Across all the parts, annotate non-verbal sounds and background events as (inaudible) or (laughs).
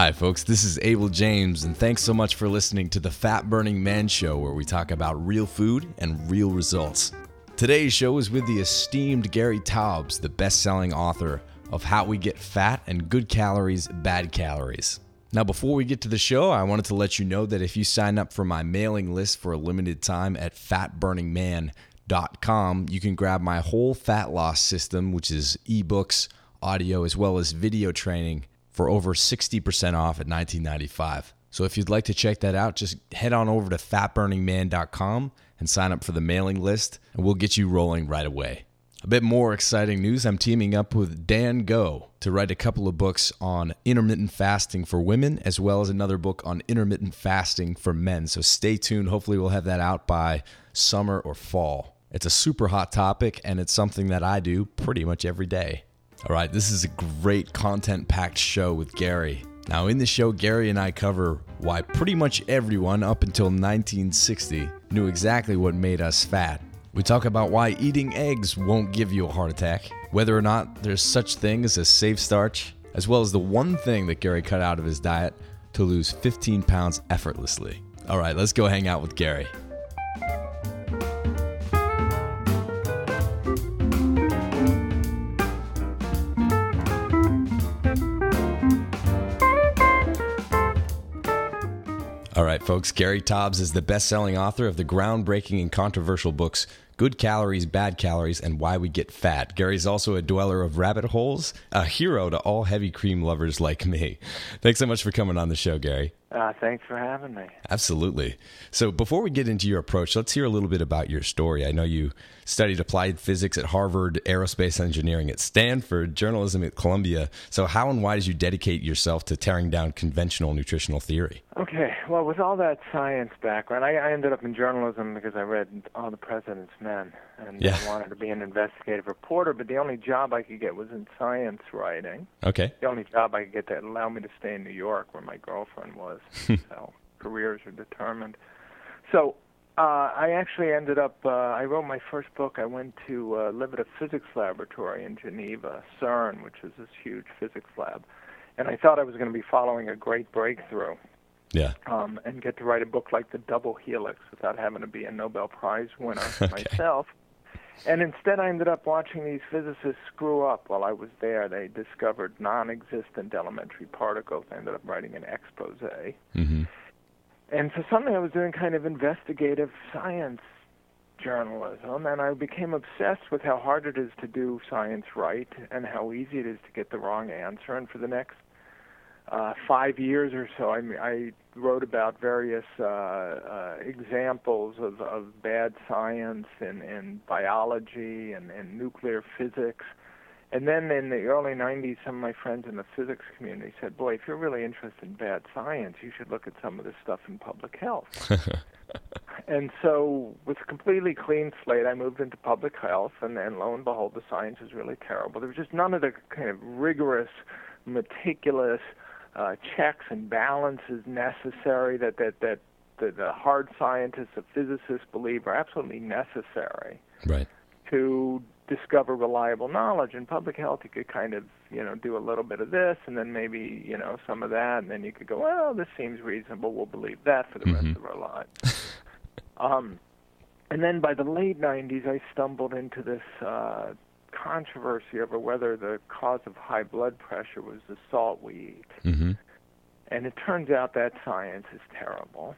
Hi, folks. This is Abel James, and thanks so much for listening to the Fat Burning Man Show, where we talk about real food and real results. Today's show is with the esteemed Gary Taubes, the best selling author of How We Get Fat and Good Calories, Bad Calories. Now, before we get to the show, I wanted to let you know that if you sign up for my mailing list for a limited time at fatburningman.com, you can grab my whole fat loss system, which is ebooks, audio, as well as video training for over 60% off at $19.95. So if you'd like to check that out, just head on over to fatburningman.com and sign up for the mailing list, and we'll get you rolling right away. A bit more exciting news I'm teaming up with Dan Go to write a couple of books on intermittent fasting for women, as well as another book on intermittent fasting for men. So stay tuned. Hopefully, we'll have that out by summer or fall. It's a super hot topic, and it's something that I do pretty much every day. All right, this is a great content packed show with Gary. Now, in the show, Gary and I cover why pretty much everyone up until 1960 knew exactly what made us fat we talk about why eating eggs won't give you a heart attack, whether or not there's such thing as a safe starch, as well as the one thing that Gary cut out of his diet to lose 15 pounds effortlessly. All right, let's go hang out with Gary. All right, folks, Gary Taubes is the best selling author of the groundbreaking and controversial books Good Calories, Bad Calories, and Why We Get Fat. Gary's also a dweller of rabbit holes, a hero to all heavy cream lovers like me. Thanks so much for coming on the show, Gary. Uh, thanks for having me. Absolutely. So, before we get into your approach, let's hear a little bit about your story. I know you studied applied physics at Harvard, aerospace engineering at Stanford, journalism at Columbia. So, how and why did you dedicate yourself to tearing down conventional nutritional theory? Okay. Well, with all that science background, I, I ended up in journalism because I read All the President's Men and yeah. I wanted to be an investigative reporter, but the only job I could get was in science writing. Okay. The only job I could get that allowed me to stay in New York where my girlfriend was. So (laughs) careers are determined. So uh, I actually ended up. Uh, I wrote my first book. I went to uh, live at a physics laboratory in Geneva, CERN, which is this huge physics lab, and I thought I was going to be following a great breakthrough. Yeah. Um, and get to write a book like The Double Helix without having to be a Nobel Prize winner (laughs) okay. myself. And instead, I ended up watching these physicists screw up while I was there. They discovered non existent elementary particles. I ended up writing an expose. Mm-hmm. And so suddenly I was doing kind of investigative science journalism, and I became obsessed with how hard it is to do science right and how easy it is to get the wrong answer. And for the next uh, five years or so, I, I wrote about various uh, uh, examples of, of bad science and, and biology and, and nuclear physics. And then in the early 90s, some of my friends in the physics community said, Boy, if you're really interested in bad science, you should look at some of this stuff in public health. (laughs) and so, with a completely clean slate, I moved into public health, and, and lo and behold, the science is really terrible. There was just none of the kind of rigorous, meticulous, uh, checks and balances necessary that that that the, the hard scientists, the physicists believe are absolutely necessary right. to discover reliable knowledge. In public health, you could kind of you know do a little bit of this, and then maybe you know some of that, and then you could go, well, this seems reasonable. We'll believe that for the mm-hmm. rest of our lives. (laughs) um, and then by the late 90s, I stumbled into this uh, controversy over whether the cause of high blood pressure was the salt we eat. Mm-hmm. And it turns out that science is terrible.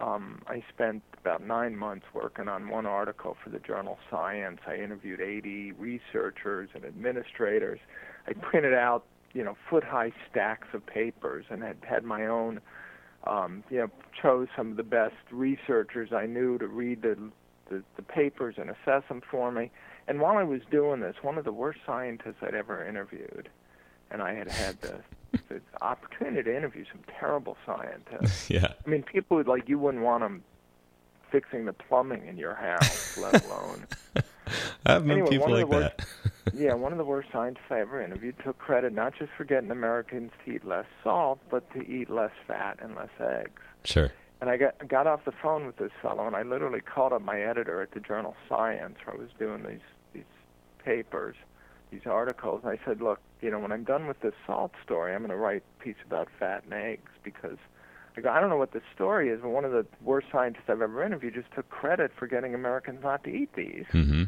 Um, I spent about nine months working on one article for the journal Science. I interviewed 80 researchers and administrators. I printed out, you know, foot-high stacks of papers and had had my own, um, you know, chose some of the best researchers I knew to read the, the the papers and assess them for me. And while I was doing this, one of the worst scientists I'd ever interviewed, and I had had the, (laughs) the opportunity to interview some terrible scientists. (laughs) yeah. I mean, people would, like you wouldn't want them fixing the plumbing in your house, let (laughs) alone. I've met anyway, people like worst, that. yeah, one of the worst scientists I ever interviewed took credit not just for getting Americans to eat less salt, but to eat less fat and less eggs. Sure. And I got got off the phone with this fellow, and I literally called up my editor at the journal Science, where I was doing these these papers, these articles. And I said, look, you know, when I'm done with this salt story, I'm going to write a piece about fat and eggs because I go, I don't know what the story is, but one of the worst scientists I've ever interviewed just took credit for getting Americans not to eat these. Mm-hmm.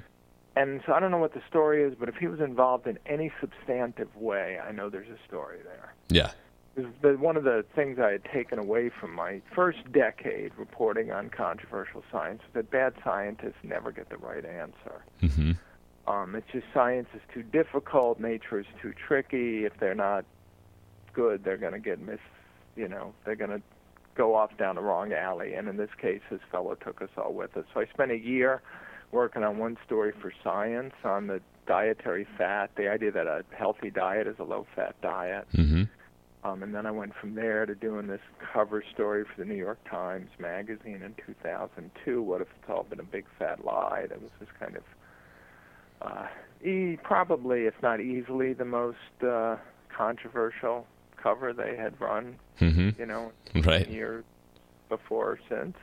And so I don't know what the story is, but if he was involved in any substantive way, I know there's a story there. Yeah. The, one of the things I had taken away from my first decade reporting on controversial science is that bad scientists never get the right answer. Mm-hmm. Um, it's just science is too difficult, nature is too tricky. If they're not good, they're going to get mis, you know, they're going to go off down the wrong alley. And in this case, this fellow took us all with us. So I spent a year working on one story for Science on the dietary fat, the idea that a healthy diet is a low-fat diet. Mm-hmm. Um, and then I went from there to doing this cover story for the New York Times Magazine in 2002. What if it's all been a big fat lie? That was this kind of, uh, e- probably, if not easily, the most uh, controversial cover they had run. Mm-hmm. You know, Right. years before or since.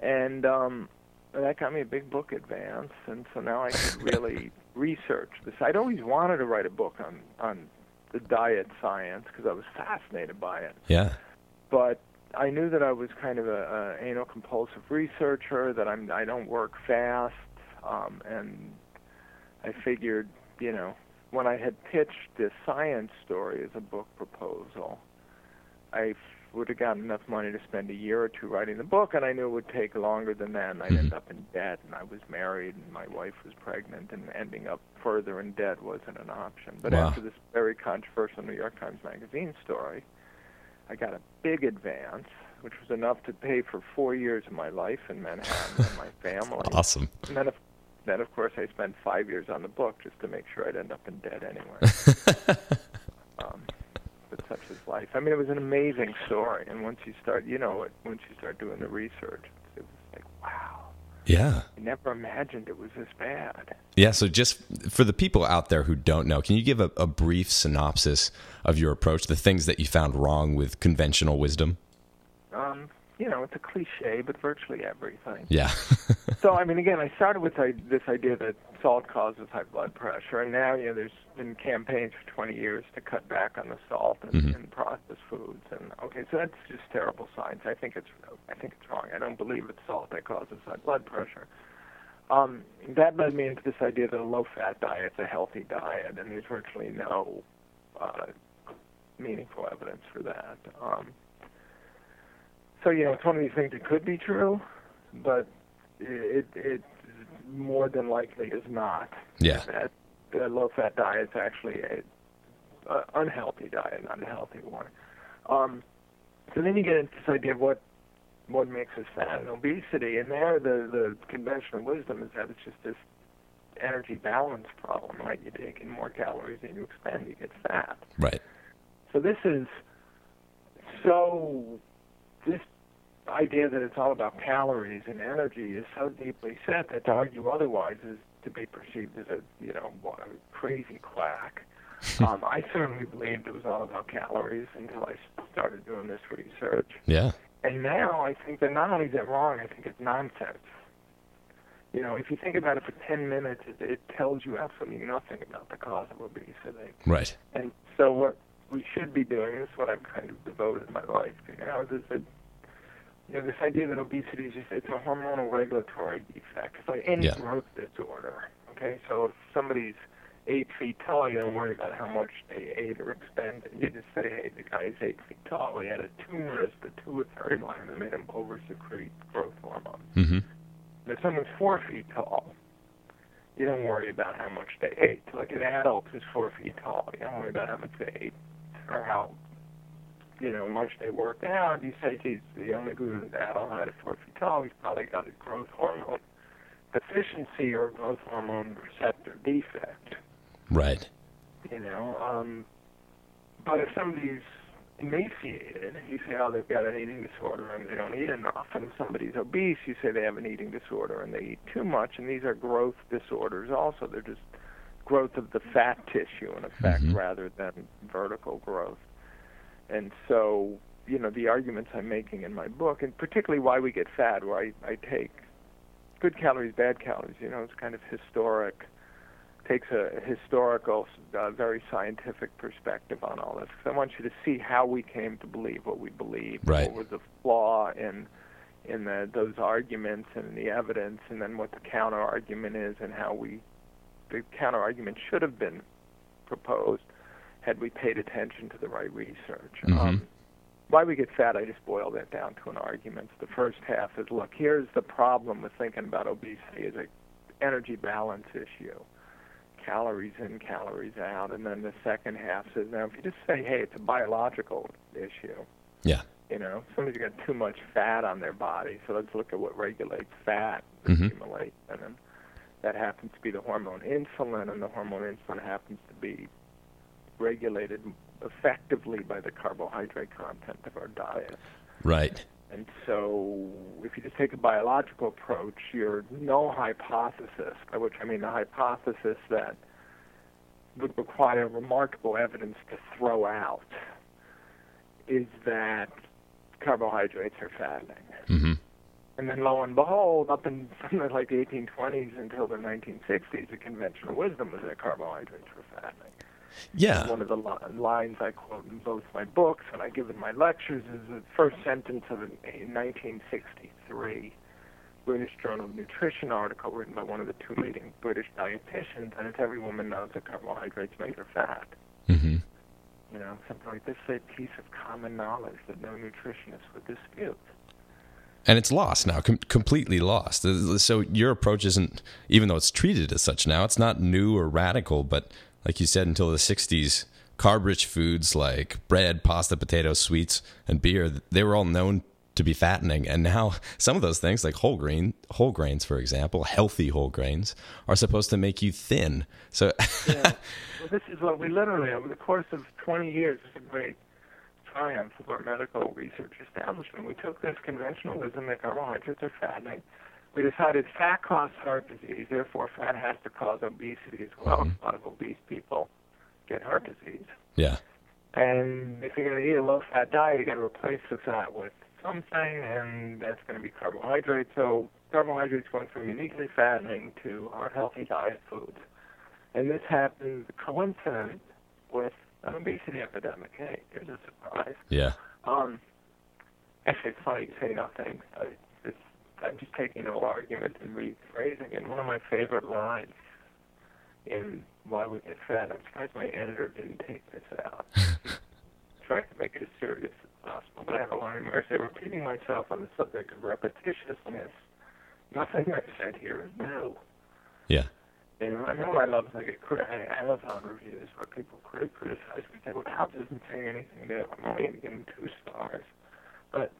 And um, that got me a big book advance, and so now I could (laughs) really research this. I'd always wanted to write a book on on the diet science because I was fascinated by it, Yeah. but I knew that I was kind of a, a anal compulsive researcher. That I'm I don't work fast, um, and I figured, you know, when I had pitched this science story as a book proposal, I would have gotten enough money to spend a year or two writing the book, and I knew it would take longer than that, and I'd end mm-hmm. up in debt. And I was married, and my wife was pregnant, and ending up further in debt wasn't an option. But Wow. after this very controversial New York Times Magazine story, I got a big advance, which was enough to pay for four years of my life in Manhattan and my (laughs) family. Awesome. And then, of, then of course, I spent five years on the book just to make sure I'd end up in debt anyway. (laughs) um, but such is life. I mean, it was an amazing story, and once you start, you know, it, once you start doing the research, it was like, wow, Yeah. I never imagined it was this bad. Yeah. So, just for the people out there who don't know, can you give a, a brief synopsis of your approach, the things that you found wrong with conventional wisdom? Um, you know, it's a cliche, but virtually everything. Yeah. (laughs) so I mean, again, I started with I, this idea that salt causes high blood pressure, and now you know there's been campaigns for 20 years to cut back on the salt in, Mhm. in processed foods, and okay, so that's just terrible science. I think it's I think it's wrong. I don't believe it's salt that causes high blood pressure. Um, that led me into this idea that a low-fat diet is a healthy diet, and there's virtually no uh, meaningful evidence for that. Um, so you know, it's one of these things that could be true, but it it more than likely is not. yeah. That a low-fat diet is actually a, a unhealthy diet, not a healthy one. Um, so then you get into this idea of what what makes us fat and obesity, and there the the conventional wisdom is that it's just this energy balance problem, right? You take in more calories than you expend, you get fat. Right. So this is so this idea that it's all about calories and energy is so deeply set that to argue otherwise is to be perceived as a you know a crazy quack. (laughs) um, I certainly believed it was all about calories until I started doing this research. Yeah. And now I think that not only is it wrong, I think it's nonsense. You know, if you think about it for 10 minutes, it, it tells you absolutely nothing about the cause of obesity. Right. And so what we should be doing is what I've kind of devoted my life to now is that you know this idea that obesity is just it's a hormonal regulatory defect. It's like any Yeah. growth disorder. Okay, so if somebody's eight feet tall, you don't worry about how much they ate or expended. You just say, hey, the guy's eight feet tall. He had a tumor as the pituitary gland that made him over-secrete growth hormone. Mm-hmm. And if someone's four feet tall, you don't worry about how much they ate. Like an adult who's four feet tall, you don't worry about how much they ate or how you know much they work out. You say, geez, the only good adult had at four feet tall, he's probably got a growth hormone deficiency or growth hormone receptor defect. Right. You know, um, but if somebody's emaciated, you say, oh, they've got an eating disorder and they don't eat enough. And if somebody's obese, you say they have an eating disorder and they eat too much. And these are growth disorders also. They're just growth of the fat tissue, in effect, Mhm. rather than vertical growth. And so, you know, the arguments I'm making in my book, and particularly why we get fat, where I, I take good calories, bad calories, you know, it's kind of historic takes a historical, uh, very scientific perspective on all this. Because I want you to see how we came to believe what we believe. Right. What was the flaw in in the, those arguments and the evidence, and then what the counter argument is, and how we the counter argument should have been proposed had we paid attention to the right research. Mhm. Um, why we get fat, I just boil that down to an argument. The first half is, look, here's the problem with thinking about obesity as a energy balance issue, calories in, calories out, and then the second half says, now if you just say, hey, it's a biological issue, Yeah. you know, somebody's got too much fat on their body, so let's look at what regulates fat Mhm. accumulate, and then that happens to be the hormone insulin, and the hormone insulin happens to be regulated effectively by the carbohydrate content of our diet. Right. And so, if you just take a biological approach, your null hypothesis, by which I mean the hypothesis that would require remarkable evidence to throw out, is that carbohydrates are fattening. hmm And then lo and behold, up in something like the 1820s until the 1960s, the conventional wisdom was that carbohydrates were fattening. Yeah. One of the li- lines I quote in both my books and I give in my lectures is the first sentence of a a 1963 British Journal of Nutrition article written by one of the two leading British dietitians, and it's every woman knows that carbohydrates make her fat. hmm You know, something like this is a piece of common knowledge that no nutritionist would dispute. and it's lost now, com- completely lost. So your approach isn't, even though it's treated as such now, it's not new or radical. But like you said, until the '60s, carb-rich foods like bread, pasta, potatoes, sweets, and beer, they were all known to be fattening. And now (laughs) some of those things, like whole grain, whole grains, for example, healthy whole grains, are supposed to make you thin. So (laughs) yeah. Well, this is what we literally, over the course of 20 years, it's a great triumph of our medical research establishment. We took this conventional wisdom that carbohydrates are fattening. We decided fat causes heart disease, therefore fat has to cause obesity as well. Mhm. A lot of obese people get heart disease. yeah, And if you're going to eat a low-fat diet, you got to replace the fat with something, and that's going to be carbohydrates. So carbohydrates went from uniquely fattening to heart-healthy diet foods, and this happens coincident with an obesity epidemic. Hey, here's a surprise. yeah, Um, actually, it's funny you say nothing. I, I'm just taking an argument and rephrasing it. One of my favorite lines in Why We Get Fat, I'm surprised my editor didn't take this out. (laughs) Trying to make it as serious as possible, but I have a line where I say, repeating myself on the subject of repetitiousness, nothing I've said here is new. yeah, And I know I love like a crit- Amazon reviews where people criticize me. Say, "Well, Al isn't saying anything new. I'm only going to give him two stars." But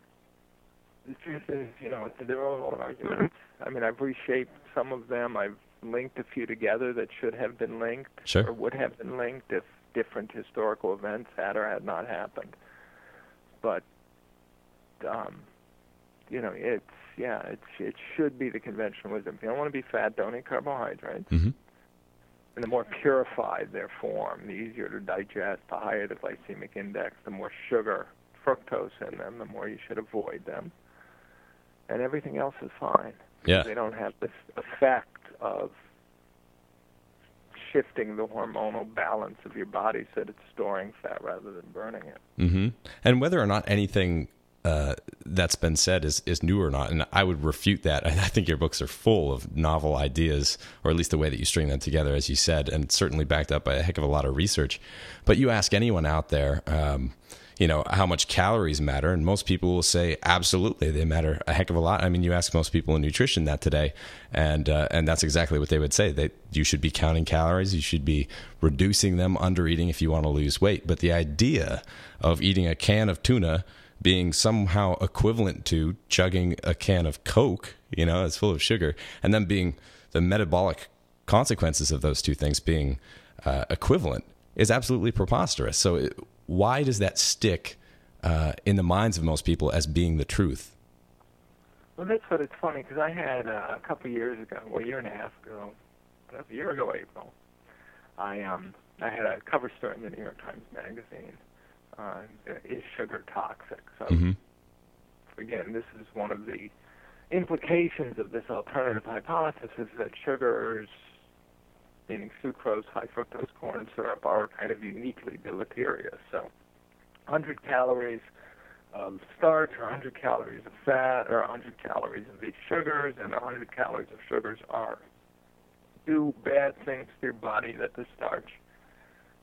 the truth is, you know, they're all arguments. I mean, I've reshaped some of them. I've linked a few together that should have been linked Sure. or would have been linked if different historical events had or had not happened. But um, you know, it's yeah, it's it should be the conventional wisdom. If you don't want to be fat, don't eat carbohydrates. hmm And the more purified their form, the easier to digest, the higher the glycemic index, the more sugar, fructose in them, the more you should avoid them. And everything else is fine. yeah. They don't have this effect of shifting the hormonal balance of your body so that it's storing fat rather than burning it. Mm-hmm. And whether or not anything uh, that's been said is, is new or not, and I would refute that. (laughs) I think your books are full of novel ideas, or at least the way that you string them together, as you said, and certainly backed up by a heck of a lot of research. But you ask anyone out there, um, you know, how much calories matter, and most people will say absolutely they matter a heck of a lot. I mean, you ask most people in nutrition that today, and uh, and that's exactly what they would say. That you should be counting calories, you should be reducing them, under eating if you want to lose weight. But the idea of eating a can of tuna being somehow equivalent to chugging a can of Coke, you know, it's full of sugar, and then being the metabolic consequences of those two things being uh, equivalent is absolutely preposterous. So, it, why does that stick uh, in the minds of most people as being the truth? Well, that's what it's funny because I had uh, a couple of years ago, well, a year and a half ago, a year ago April, I um I had a cover story in the New York Times Magazine. Uh, is sugar toxic? So Mhm. again, this is one of the implications of this alternative hypothesis that sugars meaning sucrose, high fructose corn syrup, are kind of uniquely deleterious. So 100 calories of starch or 100 calories of fat or 100 calories of these sugars and 100 calories of sugars are do bad things to your body that the starch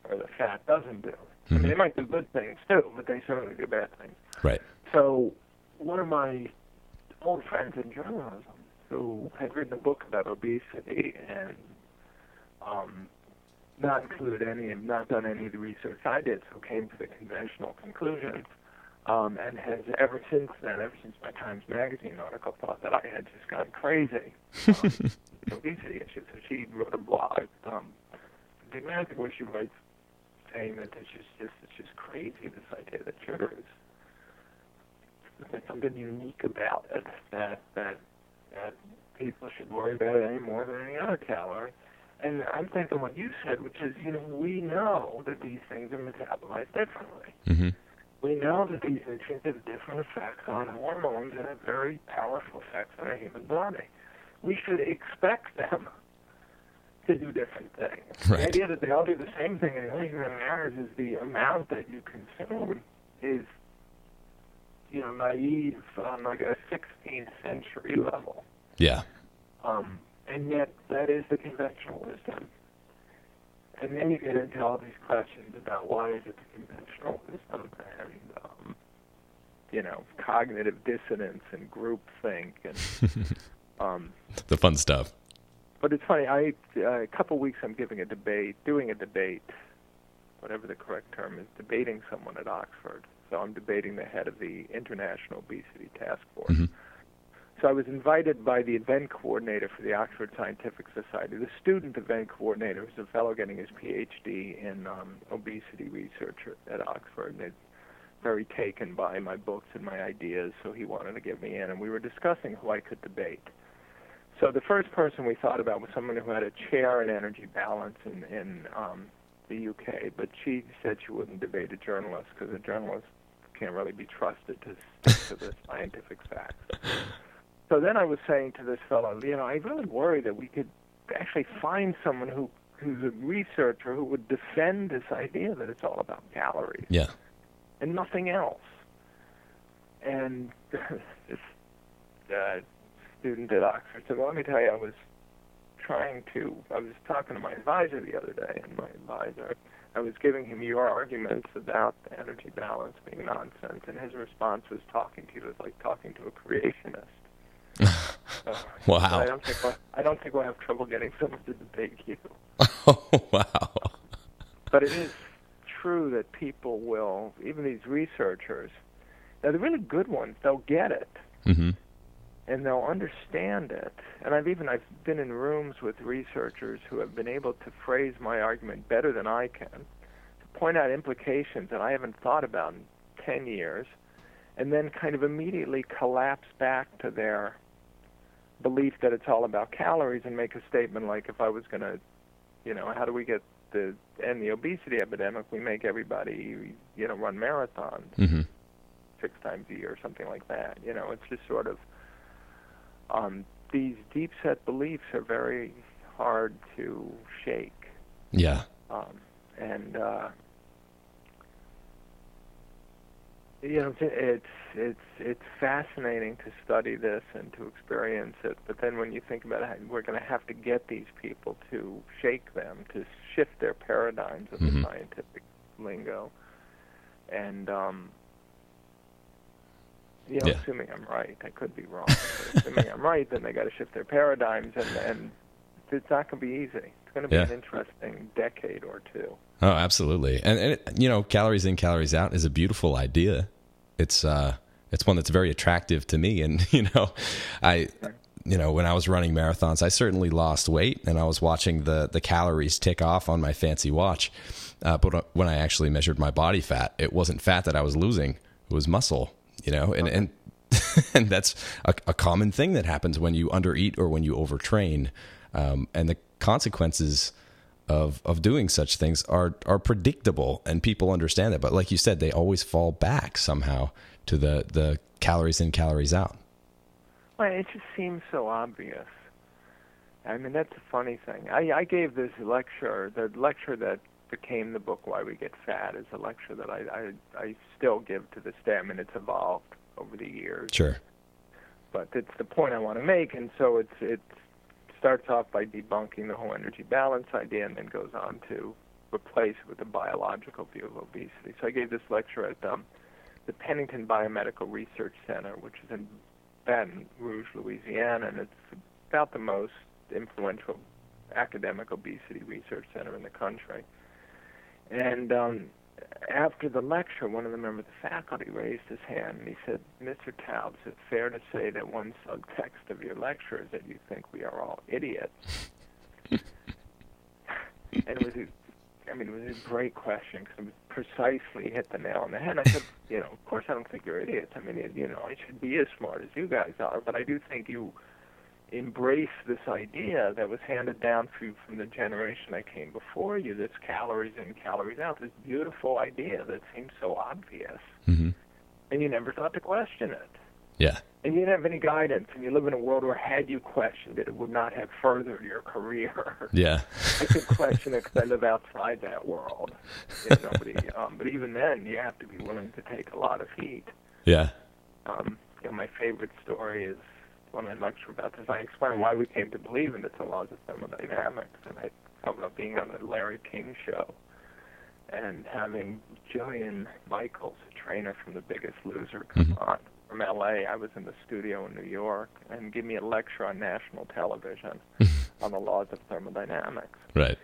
or the fat doesn't do. Mm-hmm. I mean, they might do good things too, but they certainly do bad things. Right. So one of my old friends in journalism who had written a book about obesity and um, not included any and not done any of the research I did, so came to the conventional conclusion, um, and has ever since then, ever since my Times Magazine article, thought that I had just gone crazy um, (laughs) obesity issues. So she wrote a blog, um, the Atlantic, where she writes saying that it's just, just it's just crazy this idea that sugar is there's something unique about it that that that people should worry about it any more than any other calorie. And I'm thinking what you said, which is, you know, we know that these things are metabolized differently. Mm-hmm. We know that these nutrients have different effects on hormones and have very powerful effects on our human body. We should expect them to do different things. Right. The idea that they all do the same thing and the only thing that matters is the amount that you consume is, you know, naive on like a 16th century level. Yeah. Um, and yet, that is the conventional wisdom. And then you get into all these questions about why is it the conventional wisdom and, um, you know, cognitive dissonance and groupthink and (laughs) um, the fun stuff. But it's funny. I uh, a couple of weeks I'm giving a debate, doing a debate, whatever the correct term is, debating someone at Oxford. So I'm debating the head of the International Obesity Task Force. Mm-hmm. So I was invited by the event coordinator for the Oxford Scientific Society. The student event coordinator was a fellow getting his PhD in um, obesity research at Oxford, and he'd very taken by my books and my ideas, so he wanted to get me in. And we were discussing who I could debate. So the first person we thought about was someone who had a chair in energy balance in, in um, the UK, but she said she wouldn't debate a journalist because a journalist can't really be trusted to stick to the scientific facts. So then I was saying to this fellow, you know, I really worry that we could actually find someone who who's a researcher who would defend this idea that it's all about calories. Yeah. And nothing else. And (laughs) this uh, student at Oxford said, well, let me tell you, I was trying to, I was talking to my advisor the other day, and my advisor, I was giving him your arguments about the energy balance being nonsense, and his response was talking to you was like talking to a creationist. (laughs) Wow. I don't think we'll, I don't think we'll have trouble getting someone to debate you. (laughs) Oh wow. But it is true that people will, even these researchers, now the really good ones, they'll get it. Mm-hmm. And they'll understand it. And I've even I've been in rooms with researchers who have been able to phrase my argument better than I can, to point out implications that I haven't thought about in ten years, and then kind of immediately collapse back to their belief that it's all about calories and make a statement like if I was going to, you know, how do we get the end the obesity epidemic? We make everybody, you know, run marathons Mm-hmm. six times a year or something like that. You know, it's just sort of um, these deep set beliefs are very hard to shake, Yeah. um, and uh, you know, it's it's it's fascinating to study this and to experience it. But then when you think about it, we're going to have to get these people to shake them, to shift their paradigms of Mhm. the scientific lingo, and um, you know, Yeah. assuming I'm right, I could be wrong. But assuming I'm right, then they got to shift their paradigms, and and it's not going to be easy. It's going to be Yeah. an interesting decade or two. Oh, absolutely. And, and it, you know, calories in, calories out is a beautiful idea. It's uh, it's one that's very attractive to me. And (laughs) you know, I, you know, when I was running marathons, I certainly lost weight, and I was watching the the calories tick off on my fancy watch. Uh, but when I actually measured my body fat, it wasn't fat that I was losing; it was muscle. You know, and and (laughs) and that's a, a common thing that happens when you undereat or when you overtrain, um, and the consequences of of doing such things are are predictable and people understand that but like you said they always fall back somehow to the the calories in calories out Well, it just seems so obvious. I mean, that's a funny thing. I, I gave this lecture, the lecture that became the book Why We Get Fat is a lecture that I, I, I still give to this day. I mean, it's evolved over the years. Sure. But it's the point I want to make, and so it's it starts off by debunking the whole energy balance idea, and then goes on to replace it with a biological view of obesity. So I gave this lecture at um, the Pennington Biomedical Research Center, which is in Baton Rouge, Louisiana, and it's about the most influential academic obesity research center in the country. And um, after the lecture, one of the members of the faculty raised his hand and he said, Mr. Taubes, it's fair to say that one subtext of your lecture is that you think we are all idiots. (laughs) and it was, a, I mean, it was a great question because it was precisely hit the nail on the head. I said, you know, of course I don't think you're idiots. I mean, you know, I should be as smart as you guys are, but I do think you embrace this idea that was handed down through from the generation that came before you, this calories in, calories out, this beautiful idea that seems so obvious. Mm-hmm. And you never thought to question it. Yeah. And you didn't have any guidance, and you live in a world where had you questioned it, it would not have furthered your career. Yeah. (laughs) I could question it because I live outside that world. You know, nobody, um, but even then, you have to be willing to take a lot of heat. Yeah. Um, you know, my favorite story is when I lecture about this, I explain why we came to believe in the laws of thermodynamics, and I talk about being on the Larry King show and having Jillian Michaels, a trainer from The Biggest Loser, come Mhm. on from L.A. I was in the studio in New York and give me a lecture on national television (laughs) on the laws of thermodynamics. Right.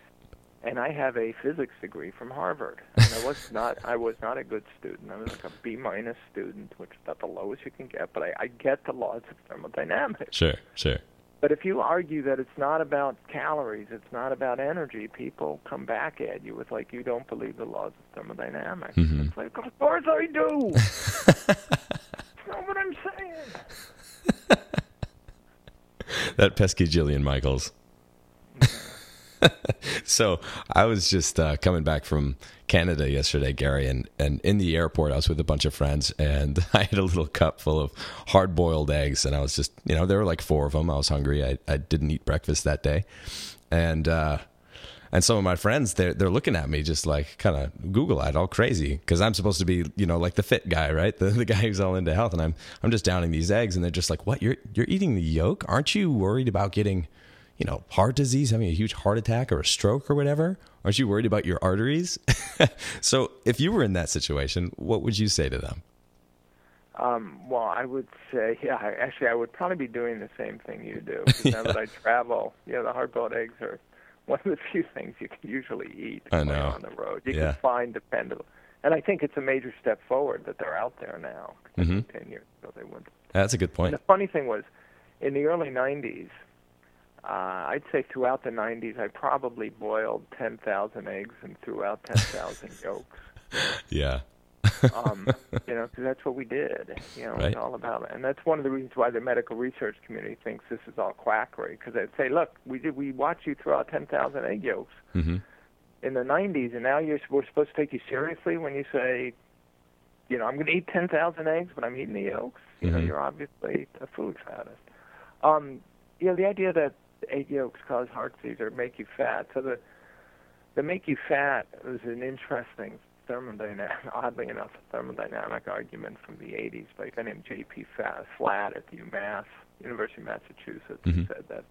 And I have a physics degree from Harvard. And I was not (laughs) I was not a good student. I was like a B minus student, which is about the lowest you can get, but I, I get the laws of thermodynamics. Sure. Sure. But if you argue that it's not about calories, it's not about energy, people come back at you with like you don't believe the laws of thermodynamics. Mhm. It's like, of course I do. (laughs) That's not what I'm saying. (laughs) that pesky Jillian Michaels. (laughs) so I was just uh, coming back from Canada yesterday, Gary, and, and in the airport, I was with a bunch of friends, and (laughs) I had a little cup full of hard boiled eggs, and I was just, you know, there were like four of them. I was hungry. I, I didn't eat breakfast that day, and uh, and some of my friends they're they're looking at me just like kind of Google eyed, all crazy, because I'm supposed to be, you know, like the fit guy, right? (laughs) The the guy who's all into health, and I'm I'm just downing these eggs, and they're just like, what? You're you're eating the yolk? Aren't you worried about getting you know, heart disease, having a huge heart attack or a stroke or whatever? Aren't you worried about your arteries? (laughs) so, if you were in that situation, what would you say to them? Um, well, I would say, (laughs) yeah, actually, I would probably be doing the same thing you do. (laughs) 'cause Now that I travel, yeah, the hard-boiled eggs are one of the few things you can usually eat I know. on the road. You Yeah. can find dependable, and I think it's a major step forward that they're out there now. Mhm. Ten years ago, they wouldn't. That's a good And point. the funny thing was, in the early '90s, uh, I'd say throughout the '90s, I probably boiled 10,000 eggs and threw out 10,000 (laughs) yolks. Yeah. um, you know, because that's what we did. You know, Right. it's all about it, and that's one of the reasons why the medical research community thinks this is all quackery. Because they'd say, "Look, we did we watched you throw out 10,000 egg yolks hmm in the 90s, and now you're we're supposed to take you seriously when you say, you know, I'm going to eat 10,000 eggs, but I'm eating the yolks. You know, Mhm. you're obviously a food faddist. Um, you know, the idea that egg yolks cause heart disease or make you fat. So the the make you fat was an interesting thermodynamic, oddly enough, a thermodynamic argument from the 80s by a guy named J.P. Flatt at the UMass, University of Massachusetts, who Mhm. said that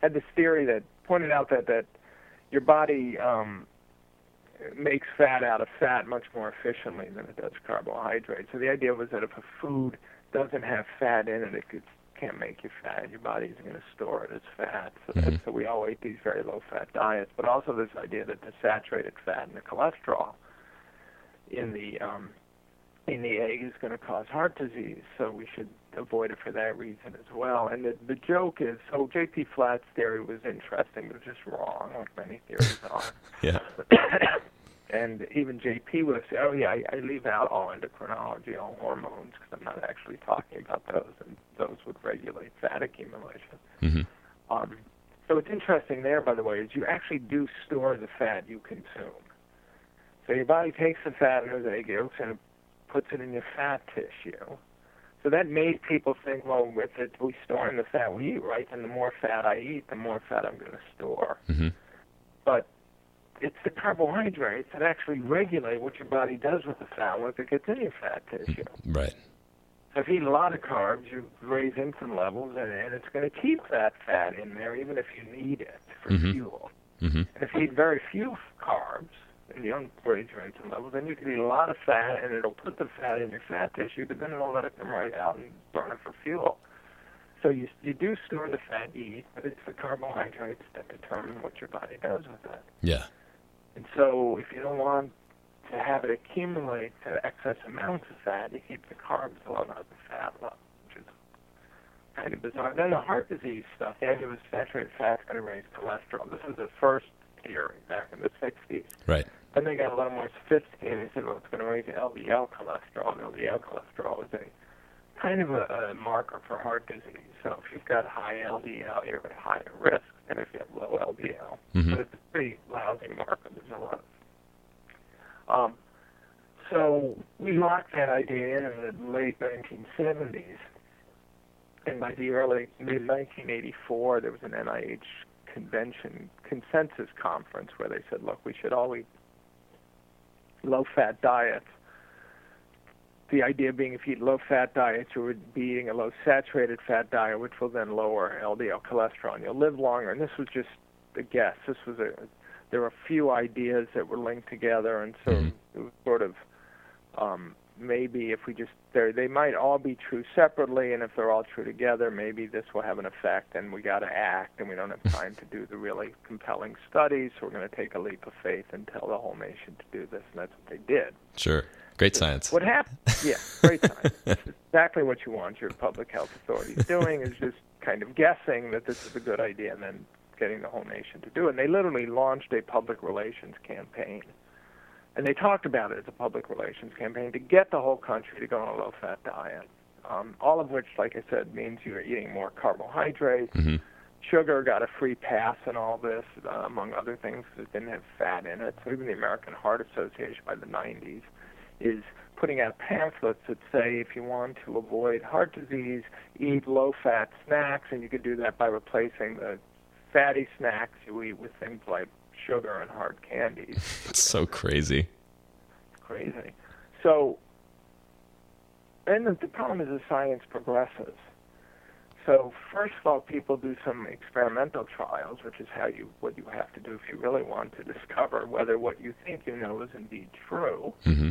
had this theory that pointed out that that your body um, makes fat out of fat much more efficiently than it does carbohydrates. So the idea was that if a food doesn't have fat in it, it could, can't make you fat. Your body isn't going to store it as fat. So, Mhm. that's, so we all ate these very low-fat diets. But also this idea that the saturated fat and the cholesterol in the um, in the egg is going to cause heart disease. So we should avoid it for that reason as well. And the, the joke is, so J.P. Flatt's theory was interesting, but just wrong, like many theories are. (laughs) Yeah. (coughs) (coughs) (coughs) and even JP would say, "Oh yeah, I, I leave out all endocrinology, all hormones, because I'm not actually talking about those, and those would regulate fat accumulation." hmm Um, so what's interesting there, by the way, is you actually do store the fat you consume. So your body takes the fat in those egg yolks and it puts it in your fat tissue. So that made people think, well, with it, we store in the fat we eat, right, then the more fat I eat, the more fat I'm going to store. Mm-hmm. But it's the carbohydrates that actually regulate what your body does with the fat once it gets in your fat tissue. Right. So if you eat a lot of carbs, you raise insulin levels, and, and it's going to keep that fat in there even if you need it for Mhm. fuel. Mm-hmm. If you eat very few carbs and you don't raise your insulin levels, then you can eat a lot of fat, and it'll put the fat in your fat tissue, but then it'll let it come right out and burn it for fuel. So you you do store the fat you eat, but it's the carbohydrates that determine what your body does with it. Yeah. And so if you don't want to have it accumulate to excess amounts of fat, you keep the carbs low, not the fat low, which is kind of bizarre. Then the heart disease stuff, the idea was saturated fat's going to raise cholesterol. This was the first theory back in the 60s. Right. Then they got a little more sophisticated. They said, well, it's going to raise LDL cholesterol. And LDL cholesterol is a kind of a, a marker for heart disease. So if you've got high LDL, you're at higher risk than if you have low LDL. Mhm. But it's a pretty lousy marker. There's a lot of. Um, so we locked that idea in in the late 1970s. And by the early mid 1984, there was an NIH convention consensus conference where they said, look, we should all eat low fat diets. The idea being if you eat low fat diets, you would be eating a low saturated fat diet, which will then lower LDL cholesterol, and you'll live longer. And this was just a guess. This was a there were a few ideas that were linked together, and so Mhm. it was sort of um, maybe if we just they they might all be true separately, and if they're all true together, maybe this will have an effect, and we got to act, and we don't have (laughs) time to do the really compelling studies, so we're going to take a leap of faith and tell the whole nation to do this, and that's what they did. Sure. Great science. What happened? Yeah, great. It's (laughs) exactly what you want your public health authorities doing is just kind of guessing that this is a good idea and then getting the whole nation to do it. And they literally launched a public relations campaign. And they talked about it as a public relations campaign to get the whole country to go on a low fat diet. Um, all of which, like I said, means you're eating more carbohydrates. Mhm. Sugar got a free pass in all this, uh, among other things, it didn't have fat in it. So even the American Heart Association by the 90s is putting out pamphlets that say if you want to avoid heart disease, eat low fat snacks, and you could do that by replacing the fatty snacks you eat with things like sugar and hard candies. (laughs) It's so crazy. Crazy. So, and the, the problem is the science progresses. So first of all, people do some experimental trials, which is how you what you have to do if you really want to discover whether what you think you know is indeed true. hmm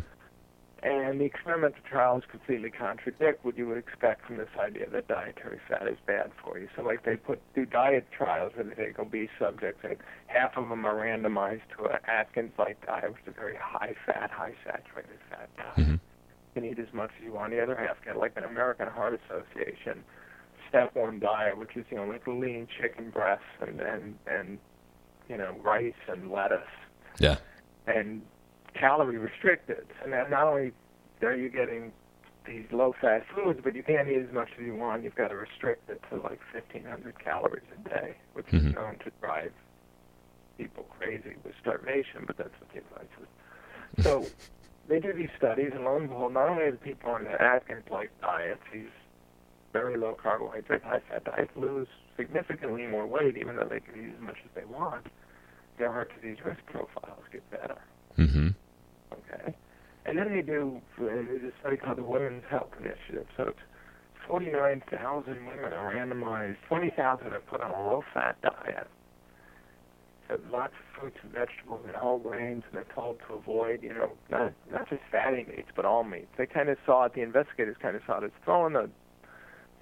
And the experimental trials completely contradict what you would expect from this idea that dietary fat is bad for you. So, like they put do diet trials where they take obese subjects and half of them are randomized to an Atkins-like diet, which is a very high-fat, high-saturated fat diet. Mhm. You can eat as much as you want. The other half get like an American Heart Association step one diet, which is you know like lean chicken breasts and and and you know rice and lettuce Yeah. and calorie restricted. And then not only are you getting these low fat foods, but you can't eat as much as you want. You've got to restrict it to like 1,500 calories a day, which Mhm. is known to drive people crazy with starvation, but that's what the advice is. (laughs) So they do these studies, and lo and behold, not only are the people on the Atkins-like diets, these very low carbohydrate, high fat diets, lose significantly more weight, even though they can eat as much as they want, their heart disease risk profiles get better. hmm Okay. And then they do a study called the Women's Health Initiative. So it's 49,000 women are randomized, 20,000 are put on a low-fat diet. So lots of fruits and vegetables and whole grains, and they're told to avoid, you know, not not just fatty meats, but all meats. They kind of saw it. The investigators kind of saw it as throwing the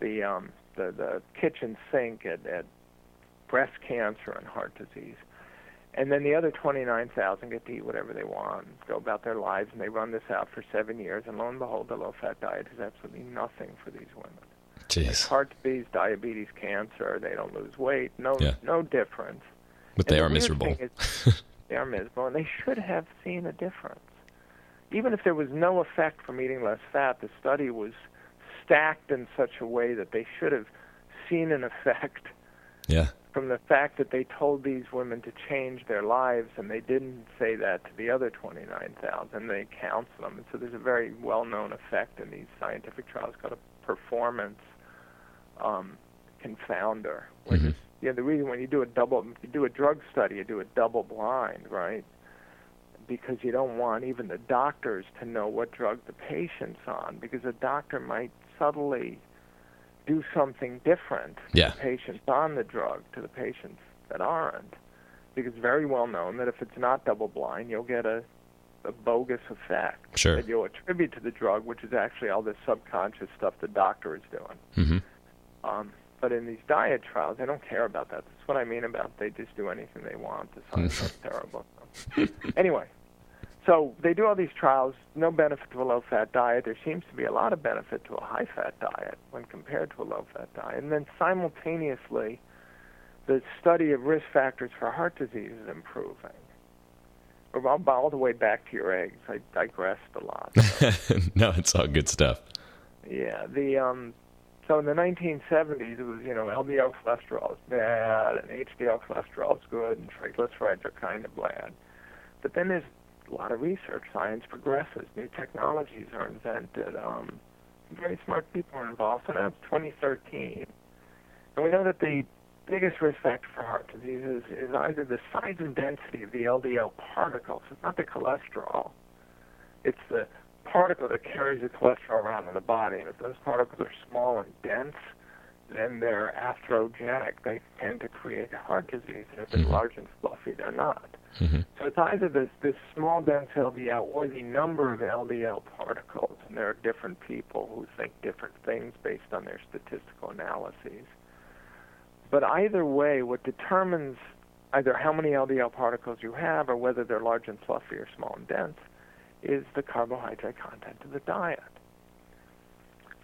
the um the the kitchen sink at, at breast cancer and heart disease. And then the other 29,000 get to eat whatever they want, go about their lives, and they run this out for seven years. And lo and behold, the low-fat diet is absolutely nothing for these women. Jeez. Heart disease, diabetes, cancer, they don't lose weight, no Yeah. no difference. But And they the are miserable. is- (laughs) They are miserable, and they should have seen a difference. Even if there was no effect from eating less fat, the study was stacked in such a way that they should have seen an effect yeah. From the fact that they told these women to change their lives and they didn't say that to the other 29,000. They counseled them. And so there's a very well-known effect in these scientific trials called a performance um, confounder. Which Mhm. is, yeah, the reason when you do a double, you do a drug study, you do a double blind, right? Because you don't want even the doctors to know what drug the patient's on, because a doctor might subtly do something different Yeah. to the patients on the drug to the patients that aren't. Because it's very well known that if it's not double blind, you'll get a, a bogus effect Sure. that you'll attribute to the drug, which is actually all this subconscious stuff the doctor is doing. hmm Um, but in these diet trials, they don't care about that. That's what I mean about they just do anything they want. The science is terrible. anyway, so they do all these trials. No benefit to a low-fat diet. There seems to be a lot of benefit to a high-fat diet when compared to a low-fat diet. And then simultaneously, the study of risk factors for heart disease is improving. We're all, all the way back to your eggs. I digressed a lot. (laughs) no, it's all good stuff. Yeah, the um so in the 1970s it was, you know, LDL cholesterol is bad and HDL cholesterol is good and triglycerides are kind of bad. But then there's a lot of research, science progresses, new technologies are invented, um very smart people are involved. So now it's 2013. And we know that the biggest risk factor for heart disease is, is either the size and density of the LDL particles. It's not the cholesterol. It's the particle that carries the cholesterol around in the body. And if those particles are small and dense, then they're atherogenic. They tend to create heart disease. And if they're Mhm. large and fluffy, they're not. Hmm So it's either this, this small dense LDL or the number of LDL particles. And there are different people who think different things based on their statistical analyses. But either way, what determines either how many LDL particles you have or whether they're large and fluffy or small and dense is the carbohydrate content of the diet.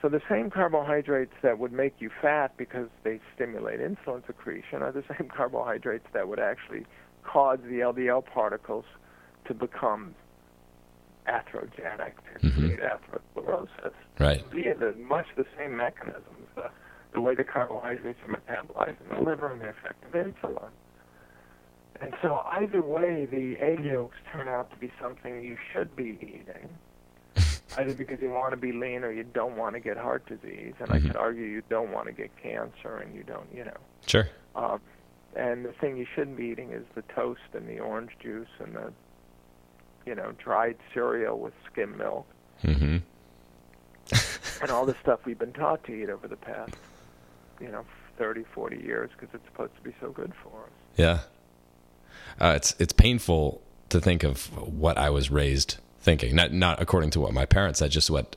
So the same carbohydrates that would make you fat because they stimulate insulin secretion are the (laughs) same carbohydrates that would actually cause the LDL particles to become atherogenic, to Mhm. create atherosclerosis Right. via the, much the same mechanisms, uh, the way the carbohydrates are metabolized in the liver and the effect of insulin. And so either way, the egg yolks turn out to be something you should be eating, (laughs) either because you want to be lean or you don't want to get heart disease. And I Mhm. could argue you don't want to get cancer and you don't, you know. Sure. Um, and the thing you shouldn't be eating is the toast and the orange juice and the, you know, dried cereal with skim milk hmm (laughs) and all the stuff we've been taught to eat over the past, you know, 30, 40 years because it's supposed to be so good for us. Yeah. Uh, it's it's painful to think of what I was raised thinking. Not not according to what my parents said, just what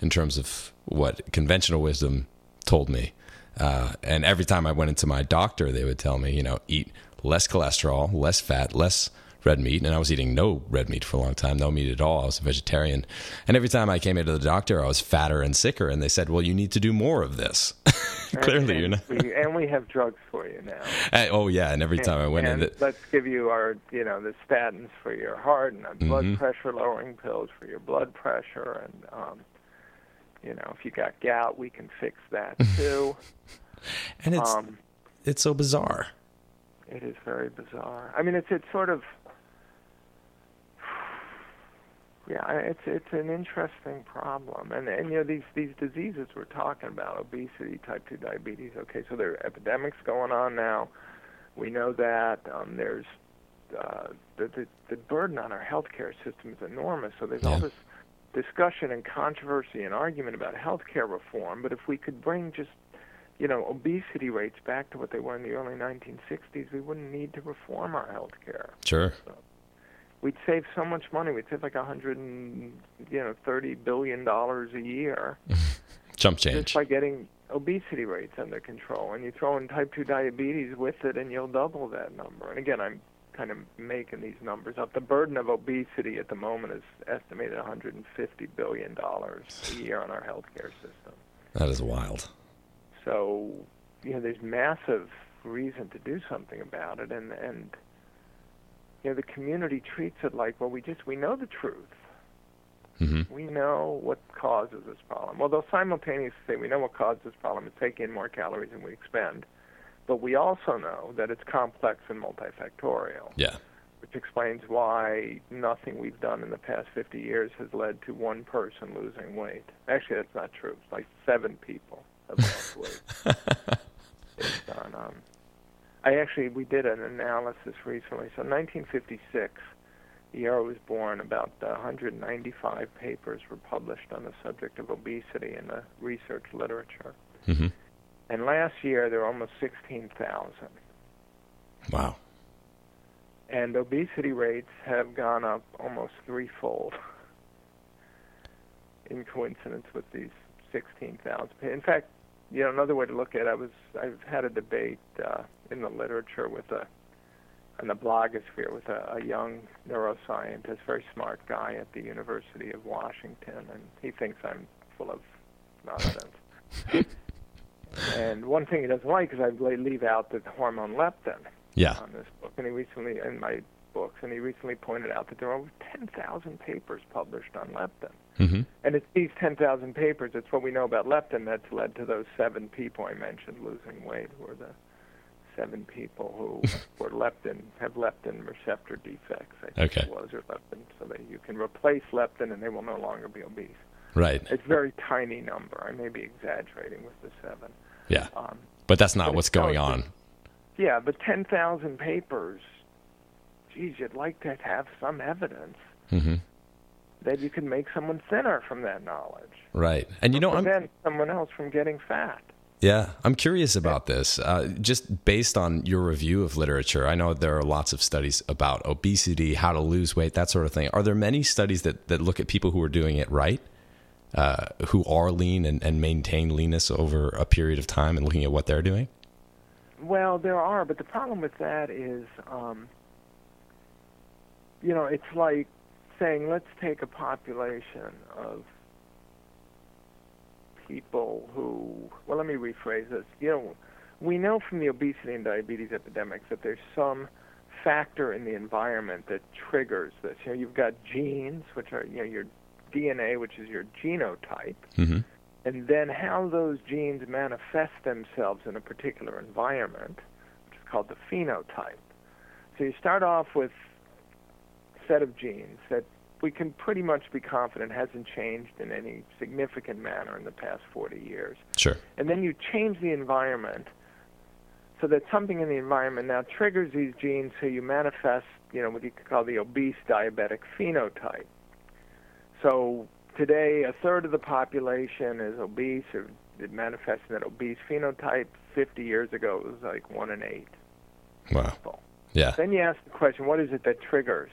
in terms of what conventional wisdom told me. Uh, and every time I went into my doctor, they would tell me, you know, eat less cholesterol, less fat, less red meat. And I was eating no red meat for a long time, no meat at all. I was a vegetarian. And every time I came into the doctor, I was fatter and sicker. And they said, well, you need to do more of this. (laughs) Clearly, and, you're not. And we have drugs for you now. Uh, oh, yeah. And every time I went in, and the, let's give you our, you know, the statins for your heart and blood Mhm. pressure lowering pills for your blood pressure, and um, you know, if you got gout, we can fix that (laughs) too. and it's um, it's so bizarre. It is very bizarre. I mean, it's it's sort of yeah, it's it's an interesting problem, and and you know these these diseases we're talking about, obesity, type two diabetes. Okay, so there are epidemics going on now. We know that um, there's uh, the, the the burden on our healthcare system is enormous. So there's all this discussion and controversy and argument about healthcare reform. But if we could bring just you know, obesity rates back to what they were in the early 1960s, we wouldn't need to reform our health care. Sure. We'd save so much money. We'd save like a hundred and you know thirty billion dollars a year (laughs) Jump change. just by getting obesity rates under control. And you throw in type two diabetes with it, and you'll double that number. And again, I'm kind of making these numbers up. The burden of obesity at the moment is estimated 150 billion dollars a year on our healthcare system. That is wild. So, you know, there's massive reason to do something about it, and and you know, the community treats it like, well, we just we know the truth. hmm We know what causes this problem. Well, they'll simultaneously say we know what causes this problem is take in more calories than we expend, but we also know that it's complex and multifactorial. Yeah. which explains why nothing we've done in the past 50 years has led to one person losing weight. Actually, that's not true. It's like seven people have lost (laughs) weight. Based on, um, I actually we did an analysis recently. So 1956, the year I was born, about 195 papers were published on the subject of obesity in the research literature. Mm-hmm. And last year there were almost 16,000. Wow. And obesity rates have gone up almost threefold (laughs) in coincidence with these 16,000. In fact, you know, another way to look at it, I was I've had a debate uh, in the literature with a in the blogosphere with a, a young neuroscientist, very smart guy at the University of Washington, and he thinks I'm full of nonsense. (laughs) and one thing he doesn't like is I leave out the hormone leptin Yeah. on this book, and he recently in my books, and he recently pointed out that there are over 10,000 papers published on leptin. Mm-hmm. And it's these 10,000 papers, it's what we know about leptin that's led to those seven people I mentioned losing weight, who are the seven people who (laughs) were leptin, have leptin receptor defects, I think Okay. it was, or leptin, so that you can replace leptin and they will no longer be obese. Right. It's a very tiny number. I may be exaggerating with the seven. Yeah. Um, But that's not But what's going on. yeah, but 10,000 papers, geez, you'd like to have some evidence Mm-hmm. that you can make someone thinner from that knowledge. Right. And you know, I'm prevent someone else from getting fat. Yeah, I'm curious about this. Uh, just based on your review of literature, I know there are lots of studies about obesity, how to lose weight, that sort of thing. Are there many studies that, that look at people who are doing it right, uh, who are lean and, and maintain leanness over a period of time and looking at what they're doing? Well, there are, but the problem with that is, um, you know, it's like saying let's take a population of people who, well, let me rephrase this. You know, we know from the obesity and diabetes epidemics that there's some factor in the environment that triggers this. You know, you've got genes, which are, you know, your DNA, which is your genotype, Mm-hmm. and then how those genes manifest themselves in a particular environment, which is called the phenotype. So you start off with a set of genes that we can pretty much be confident hasn't changed in any significant manner in the past 40 years. Sure. And then you change the environment so that something in the environment now triggers these genes so you manifest, you know, what you could call the obese diabetic phenotype. So today, a third of the population is obese or it manifests in that obese phenotype. 50 years ago, it was like one in eight Wow. people. Yeah. Then you ask the question, what is it that triggers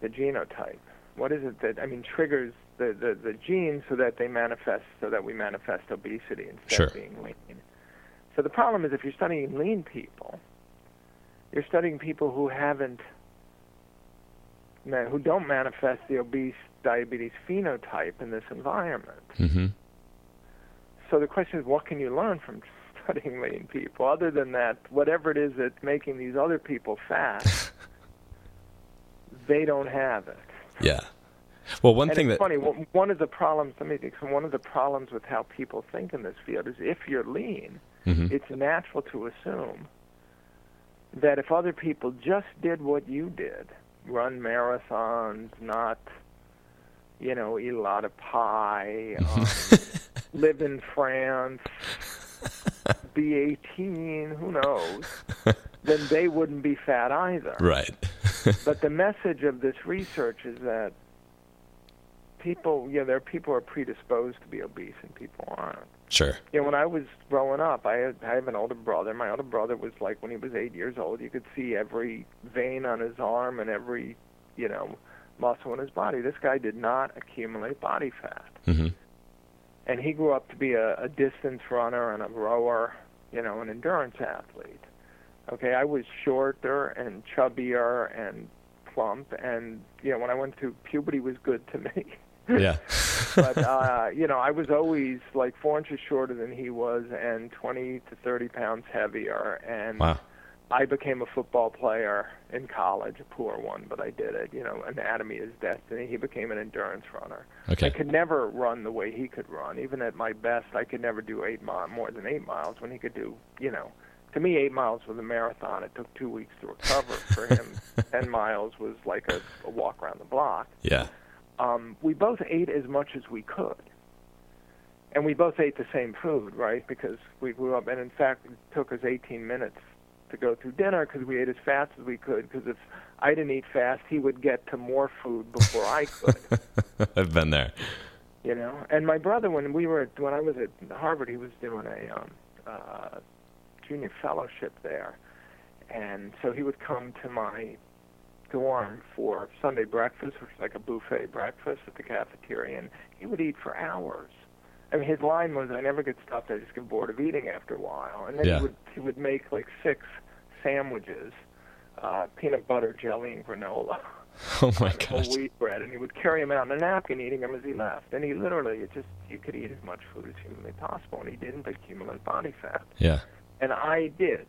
the genotype? What is it that I mean triggers the, the, the genes so that they manifest so that we manifest obesity instead Sure. of being lean? So the problem is if you're studying lean people, you're studying people who haven't ma- who don't manifest the obese diabetes phenotype in this environment. Mm-hmm. So the question is, what can you learn from (laughs) studying lean people? Other than that, whatever it is that's making these other people fat, (laughs) they don't have it. Yeah. Well, one and thing it's that funny. one- of the problems, let me think. so One of the problems with how people think in this field is if you're lean, Mhm. it's natural to assume that if other people just did what you did, run marathons, not, you know, eat a lot of pie, um, (laughs) live in France, be 18, who knows, (laughs) then they wouldn't be fat either. right. (laughs) But the message of this research is that people, you know, there are people who are predisposed to be obese and people aren't. sure. You know, when I was growing up, I, had, I have an older brother. My older brother was like when he was eight years old, you could see every vein on his arm and every, you know, muscle in his body. This guy did not accumulate body fat. Mm-hmm. And he grew up to be a, a distance runner and a rower, you know, an endurance athlete. Okay, I was shorter and chubbier and plump, and you know, when I went to puberty, was good to me. (laughs) Yeah. (laughs) but uh, you know, I was always like four inches shorter than he was, and 20 to 30 pounds heavier. And wow. I became a football player in college, a poor one, but I did it. You know, anatomy is destiny. He became an endurance runner. Okay. I could never run the way he could run. Even at my best, I could never do eight mile more than eight miles when he could do, you know, to me, eight miles was a marathon. It took two weeks to recover. For him, (laughs) ten miles was like a, a walk around the block. Yeah. Um, we both ate as much as we could, and we both ate the same food, right? Because we grew up, and in fact, it took us 18 minutes to go through dinner because we ate as fast as we could. Because if I didn't eat fast, he would get to more food before I could. (laughs) I've been there. You know, and my brother, when we were when I was at Harvard, he was doing a um, uh, junior fellowship there, and so he would come to my dorm for Sunday breakfast, which is like a buffet breakfast at the cafeteria, and he would eat for hours. I mean, his line was, "I never get stuffed. I just get bored of eating after a while." And then Yeah. he would he would make like six sandwiches, uh, peanut butter, jelly, and granola Oh my gosh. wheat bread, and he would carry them out in a napkin, eating them as he left. And he literally, it just you could eat as much food as humanly possible, and he didn't accumulate body fat, Yeah. and I did.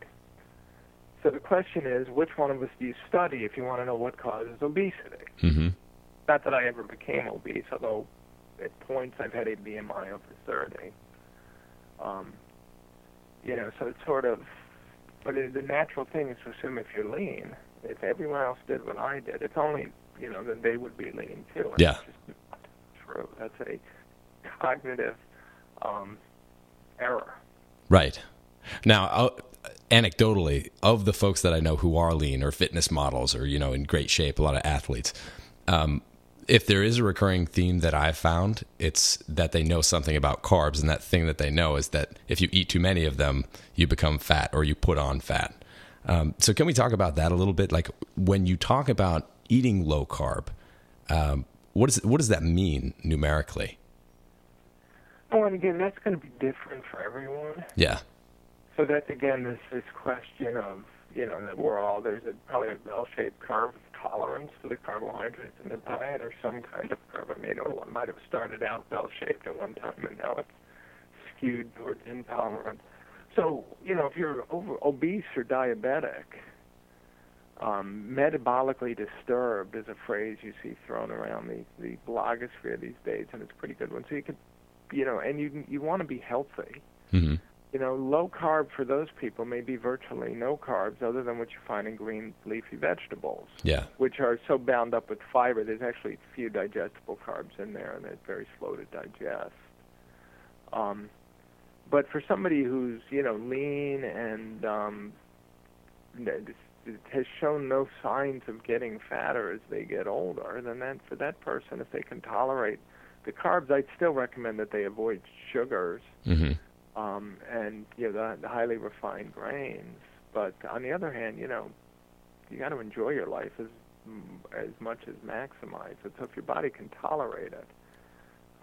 So the question is, which one of us do you study if you want to know what causes obesity? Mm-hmm. Not that I ever became obese, although at points I've had a BMI over 30. Um, you know, so it's sort of, but it, the natural thing is to assume if you're lean, if everyone else did what I did, it's only, you know, then they would be lean too. And Yeah. That's just not true. That's a cognitive um, error. Right. Now, uh, anecdotally, of the folks that I know who are lean or fitness models or, you know, in great shape, a lot of athletes, um, if there is a recurring theme that I've found, it's that they know something about carbs. And that thing that they know is that if you eat too many of them, you become fat or you put on fat. Um, so, can we talk about that a little bit? Like, when you talk about eating low carb, um, what, is, what does that mean numerically? Oh, and again, that's going to be different for everyone. Yeah. So that's again this this question of you know that we're all there's a, probably a bell-shaped curve tolerance to the carbohydrates in the diet or some kind of curve. I mean, one might have started out bell-shaped at one time and now it's skewed towards intolerance. So you know if you're over obese or diabetic, um, metabolically disturbed is a phrase you see thrown around the the blogosphere these days, and it's a pretty good one. So you could, you know, and you you want to be healthy hmm you know, low carb for those people may be virtually no carbs other than what you find in green leafy vegetables, Yeah. which are so bound up with fiber. There's actually few digestible carbs in there, and they're very slow to digest. Um, but for somebody who's, you know, lean and um, has shown no signs of getting fatter as they get older, then that, for that person, if they can tolerate the carbs, I'd still recommend that they avoid sugars hmm um, and you know the, the highly refined grains. But on the other hand, you know, you got to enjoy your life as as much as maximize it. So if your body can tolerate it,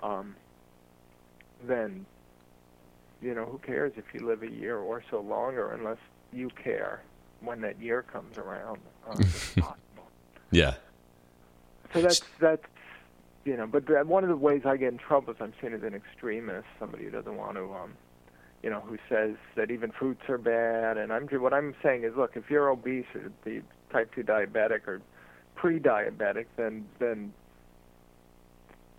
um, then you know who cares if you live a year or so longer, unless you care when that year comes around. Um. (laughs) Yeah. So that's that's you know, but one of the ways I get in trouble is I'm seen as an extremist, somebody who doesn't want to, um, you know, who says that even fruits are bad. And I'm what I'm saying is, look, if you're obese or the type two diabetic or pre-diabetic, then then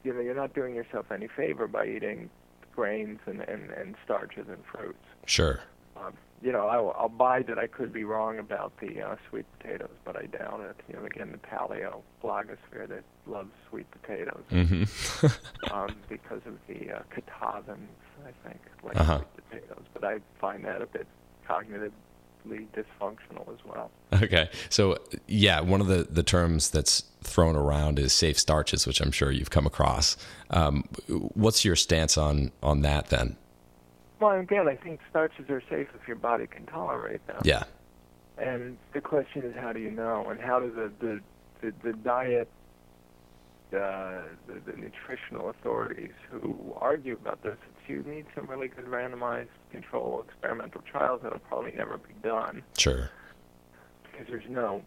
you know you're not doing yourself any favor by eating grains and and, and starches and fruits. Sure. Um, you know, I'll, I'll buy that I could be wrong about the uh, sweet potatoes, but I doubt it. You know, again, the paleo blogosphere that loves sweet potatoes hmm (laughs) (laughs) um, because of the uh, Kitavans, I think, like Uh-huh. sweet potatoes. But I find that a bit cognitively dysfunctional as well. Okay. So, yeah, one of the, the terms that's thrown around is safe starches, which I'm sure you've come across. Um, what's your stance on, on that then? Well, again, I think starches are safe if your body can tolerate them. Yeah. And the question is, how do you know? And how do the the the, the diet, uh, the, the nutritional authorities who argue about this? You need some really good randomized control experimental trials that'll probably never be done Sure. because there's no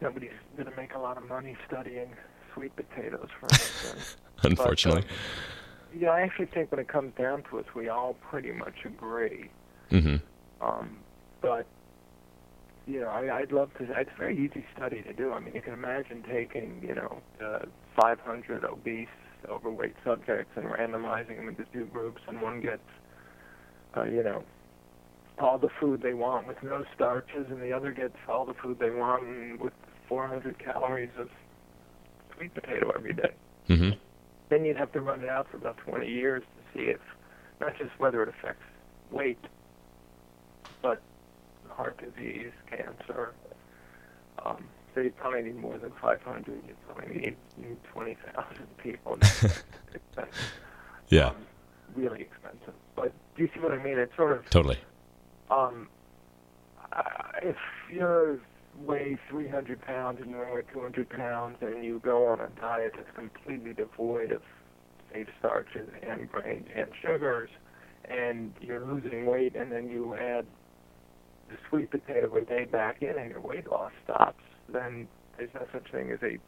nobody's going to make a lot of money studying sweet potatoes, for (laughs) instance. Unfortunately. Yeah, I actually think when it comes down to it, we all pretty much agree. hmm Um, but you know, I, I'd love to. It's a very easy study to do. I mean, you can imagine taking you know uh, 500 obese, overweight subjects and randomizing them into two groups, and one gets uh, you know all the food they want with no starches, and the other gets all the food they want with 400 calories of sweet potato every day. Mm-hmm. Then you'd have to run it out for about 20 years to see if, not just whether it affects weight, but heart disease, cancer. Um, so you probably need more than 500. You probably need, need 20,000 people. (laughs) Yeah. Um, really expensive. But do you see what I mean? It's sort of Totally. um, if you weigh 300 pounds and you weigh 200 pounds and you go on a diet that's completely devoid of safe starches and grains and sugars, and you're losing weight, and then you add the sweet potato a day back in and your weight loss stops, then there's no such thing as a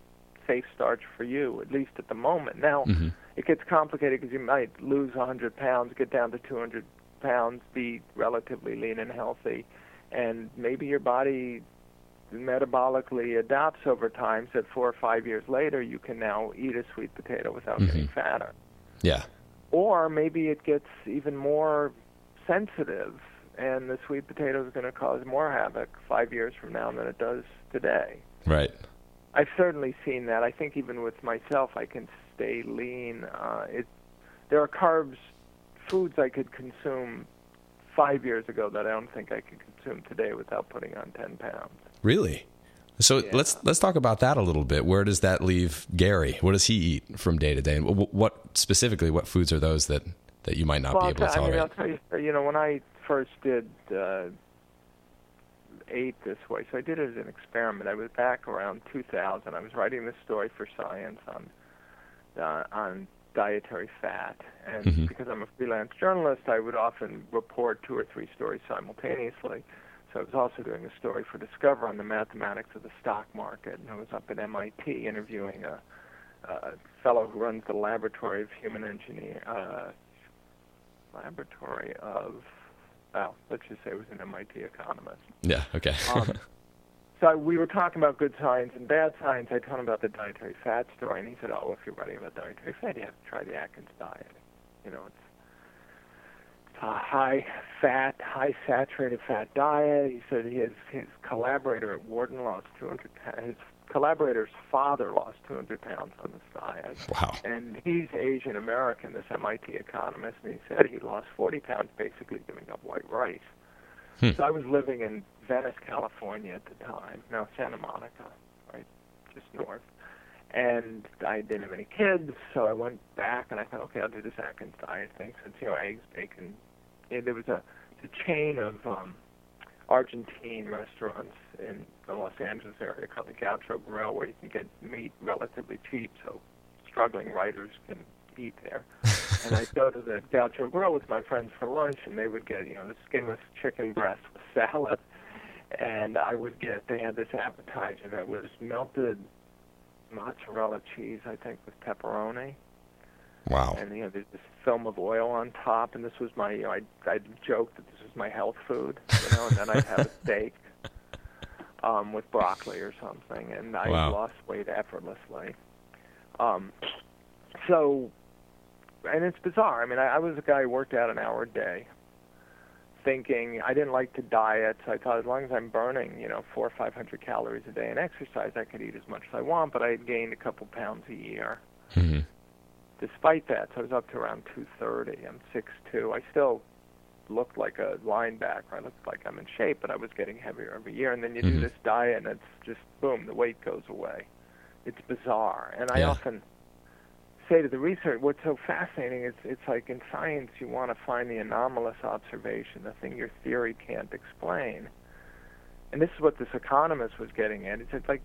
safe starch for you, at least at the moment. Now, Mm-hmm. it gets complicated because you might lose 100 pounds, get down to 200 pounds, be relatively lean and healthy, and maybe your body metabolically adapts over time. So that four or five years later, you can now eat a sweet potato without getting Mhm. fatter. Yeah. Or maybe it gets even more sensitive, and the sweet potato is going to cause more havoc five years from now than it does today. Right. I've certainly seen that. I think even with myself, I can stay lean. Uh, it there are carbs, foods I could consume five years ago that I don't think I could consume today without putting on ten pounds. Really. So Yeah. let's let's talk about that a little bit. Where does that leave Gary? What does he eat from day to day? And what specifically? What foods are those that, that you might not well, be I'll able to tell- I mean, I'll tell you. You know, when I first did uh, ate this way, so I did it as an experiment. I was back around 2000. I was writing this story for Science on uh, on dietary fat, and Mhm. because I'm a freelance journalist, I would often report two or three stories simultaneously. So I was also doing a story for Discover on the mathematics of the stock market, and I was up at MIT interviewing a, a fellow who runs the laboratory of human engineer, uh, laboratory of, well, let's just say it was an MIT economist. Yeah. Okay. Um, (laughs) so we were talking about good science and bad science. I told him about the dietary fat story, and he said, "Oh, if you're writing about dietary fat, you have to try the Atkins diet. You know, it's, a high fat, high saturated fat diet." He said his his collaborator at Wharton lost 200. pa- His collaborator's father lost 200 pounds on this diet. wow. And he's Asian American, this MIT economist, and he said he lost 40 pounds basically giving up white rice. Hmm. So I was living in Venice, California at the time, now Santa Monica, right, just north. And I didn't have any kids, so I went back and I thought, okay, I'll do this Atkins diet thing since, you know, eggs, bacon. There was a, a chain of um, Argentine restaurants in the Los Angeles area called the Gaucho Grill where you can get meat relatively cheap, so struggling writers can eat there. (laughs) and I'd go to the Gaucho Grill with my friends for lunch, and they would get, you know, the skinless chicken breast with salad. And I would get, they had this appetizer that was melted mozzarella cheese, I think, with pepperoni Wow. and you know there's this film of oil on top and this was my you know I I joked that this was my health food you know and then I'd have a (laughs) steak um with broccoli or something and I Wow. lost weight effortlessly um so and it's bizarre I mean I, I was a guy who worked out an hour a day thinking I didn't like to diet so I thought as long as I'm burning you know four or five hundred calories a day in exercise I could eat as much as I want but I had gained a couple pounds a year hmm despite that, so I was up to around 230. I'm 6'2". I still looked like a linebacker. I looked like I'm in shape, but I was getting heavier every year. And then you Mhm. do this diet, and it's just boom, the weight goes away. It's bizarre. And I Yeah. often say to the research, what's so fascinating is it's like in science, you want to find the anomalous observation, the thing your theory can't explain. And this is what this economist was getting at. Said, like,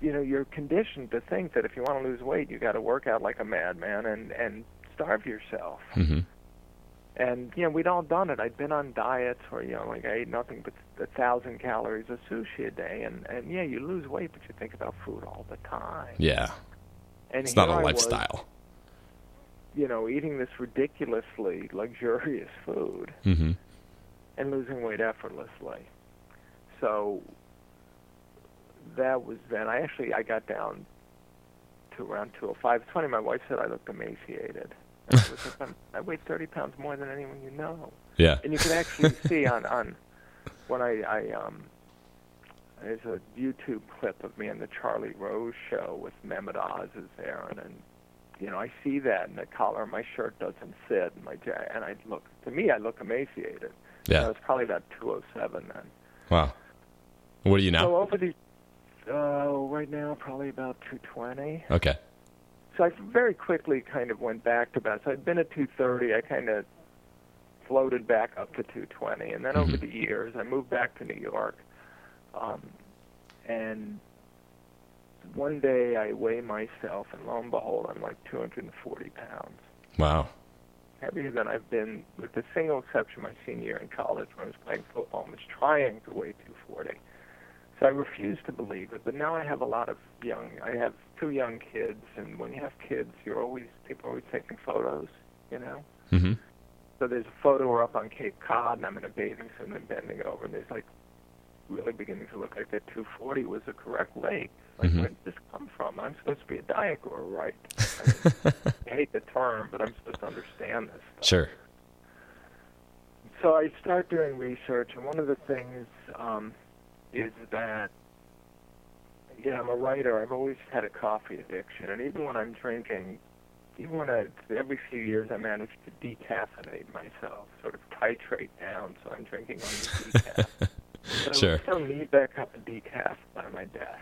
you know, you're conditioned to think that if you want to lose weight, you got to work out like a madman and and starve yourself. hmm And you know, we'd all done it. I'd been on diets where you know, like I ate nothing but a thousand calories of sushi a day, and and yeah, you lose weight, but you think about food all the time. Yeah. And It's not a I was, lifestyle. you know, eating this ridiculously luxurious food hmm and losing weight effortlessly. So that was then. I actually I got down to around 205. It's funny. My wife said I looked emaciated. And I, was like, I'm, weighed 30 pounds more than anyone you know. Yeah. And you can actually (laughs) see on on when I I um there's a YouTube clip of me on the Charlie Rose show with Mehmet Oz is there, and then you know I see that, and the collar of my shirt doesn't fit, and my and I look to me I look emaciated. Yeah. I was probably about 207 then. Wow. What are you now? So over the uh, right now probably about 220. Okay. So I very quickly kind of went back to about. So I'd been at 230. I kind of floated back up to 220, and then over Mhm. the years, I moved back to New York. Um, and one day I weigh myself, and lo and behold, I'm like 240 pounds, Wow. heavier than I've been, with the single exception my senior year in college when I was playing football and was trying to weigh 240. So I refused to believe it, but now I have a lot of young. I have two young kids, and when you have kids, you're always people are always taking photos, you know. Mm-hmm. So there's a photo we're up on Cape Cod, and I'm in a bathing suit and I'm bending over, and there's like really beginning to look like that 240 was the correct weight. Like, Mhm. where did this come from? I'm supposed to be a diet right? I, (laughs) mean, I hate the term, but I'm supposed to understand this. Stuff. Sure. So I start doing research, and one of the things um, is that, yeah, I'm a writer. I've always had a coffee addiction, and even when I'm drinking, even when I, every few years I manage to decaffeinate myself, sort of titrate down, so I'm drinking only (laughs) decaf. But Sure. I still need that cup of decaf by my desk.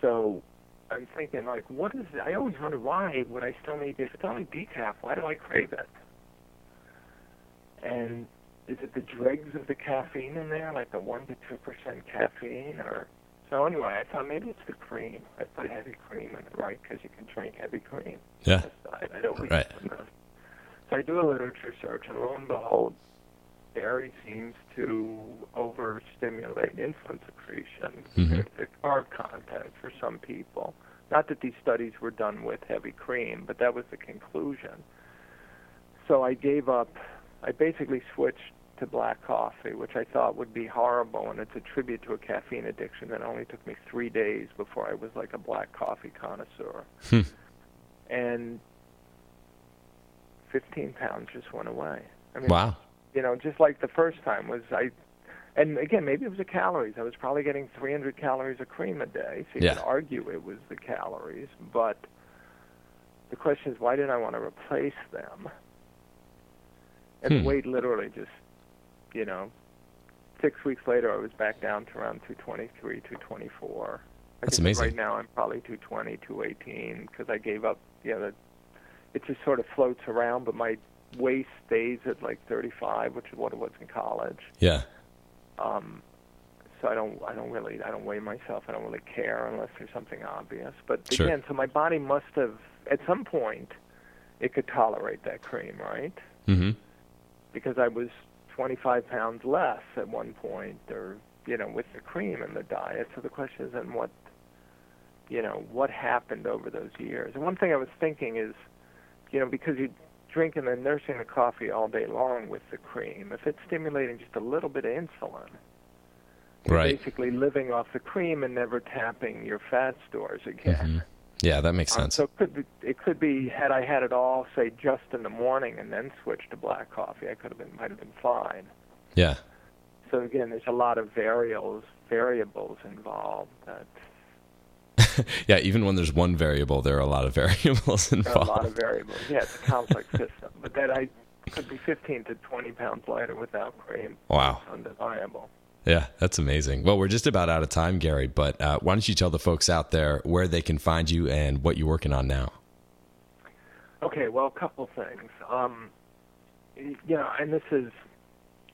So I'm thinking, like, what is it? I always wonder why would I still need if it's only decaf? Why do I crave it? And is it the dregs of the caffeine in there, like the one to two percent caffeine, or so? Anyway, I thought maybe it's the cream. I put heavy cream in it, right? Because you can drink heavy cream. Yeah. Aside. I don't Right. So I do a literature search, and lo and behold, dairy seems to overstimulate insulin secretion Mhm. with the carb content for some people. Not that these studies were done with heavy cream, but that was the conclusion. So I gave up. I basically switched to black coffee, which I thought would be horrible, and it's a tribute to a caffeine addiction that only took me three days before I was like a black coffee connoisseur. Hmm. And 15 pounds just went away. I mean, Wow. you know, just like the first time was I, and again, maybe it was the calories. I was probably getting 300 calories of cream a day, so you Yeah. could argue it was the calories. But the question is, why did I want to replace them? And Hmm. weight literally just, you know, six weeks later, I was back down to around 223, 224. I That's think amazing. Right now, I'm probably 220, 218 because I gave up. You know, the, it just sort of floats around, but my waist stays at like 35, which is what it was in college. Yeah. Um, so I don't, I don't really, I don't weigh myself. I don't really care unless there's something obvious. But Sure. again, so my body must have, at some point, it could tolerate that cream, right? Mm-hmm. Because I was 25 pounds less at one point, or you know, with the cream and the diet. So the question is, then what, you know, what happened over those years? And one thing I was thinking is, you know, because you drinking and then nursing the coffee all day long with the cream, if it's stimulating just a little bit of insulin, Right. basically living off the cream and never tapping your fat stores again. Mm-hmm. Yeah, that makes Um, sense. so it could be, it could be had I had it all say just in the morning and then switched to black coffee, I could have been might have been fine. Yeah. So again, there's a lot of variables variables involved. That (laughs) yeah, even when there's one variable, there are a lot of (laughs) variables there are a involved. lot of variables. Yeah, it's a complex system. But that I could be 15 to 20 pounds lighter without cream. Wow. It's undeniable. Yeah, that's amazing. Well, we're just about out of time, Gary, but uh, why don't you tell the folks out there where they can find you and what you're working on now? Okay, well, a couple things. Um, you know, and this is,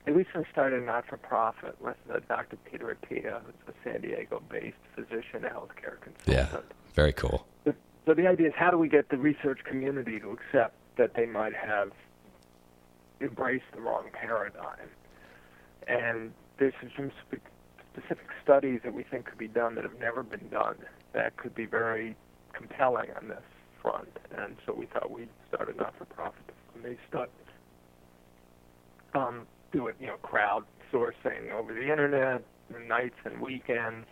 at least I started a not-for-profit with uh, Dr. Peter Attia, who's a San Diego-based physician, healthcare consultant. Yeah, very cool. So, so the idea is how do we get the research community to accept that they might have embraced the wrong paradigm? And there's some spe- specific studies that we think could be done that have never been done that could be very compelling on this front. And so we thought we'd start a not-for-profit fund these studies. Um, you know, crowdsourcing over the internet, nights and weekends.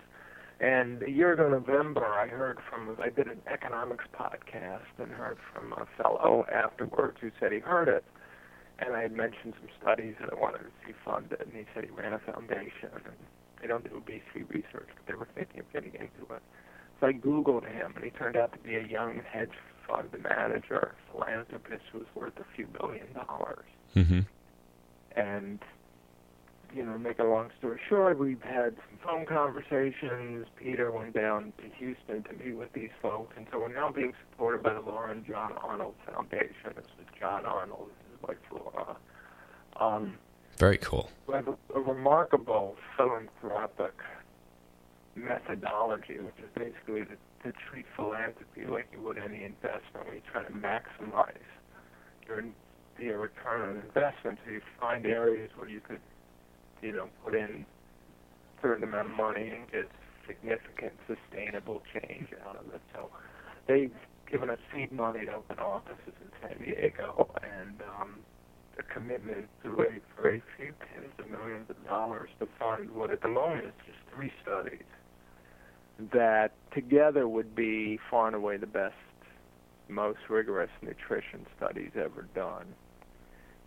And a year ago, November, I heard from, I did an economics podcast and heard from a fellow afterwards who said he heard it. And I had mentioned some studies that I wanted to see funded, and he said he ran a foundation, and they don't do obesity research, but they were thinking of getting into it. So I Googled him, and he turned out to be a young hedge fund manager, philanthropist who was worth a few billion dollars. Mm-hmm. And, you know, make a long story short, we've had some phone conversations. Peter went down to Houston to meet with these folks, and so we're now being supported by the Laura and John Arnold Foundation. This is John Arnold, wife Laura. Um, Very cool. we have a, a remarkable philanthropic methodology, which is basically to, to treat philanthropy like you would any investment. We try to maximize your your return on investment. So you find areas where you could, you know, put in a certain amount of money and get significant sustainable change out of it. So they've given us seed money to open offices in San Diego and um, a commitment to raise very few tens of millions of dollars to fund what at the moment is just three studies that together would be far and away the best, most rigorous nutrition studies ever done.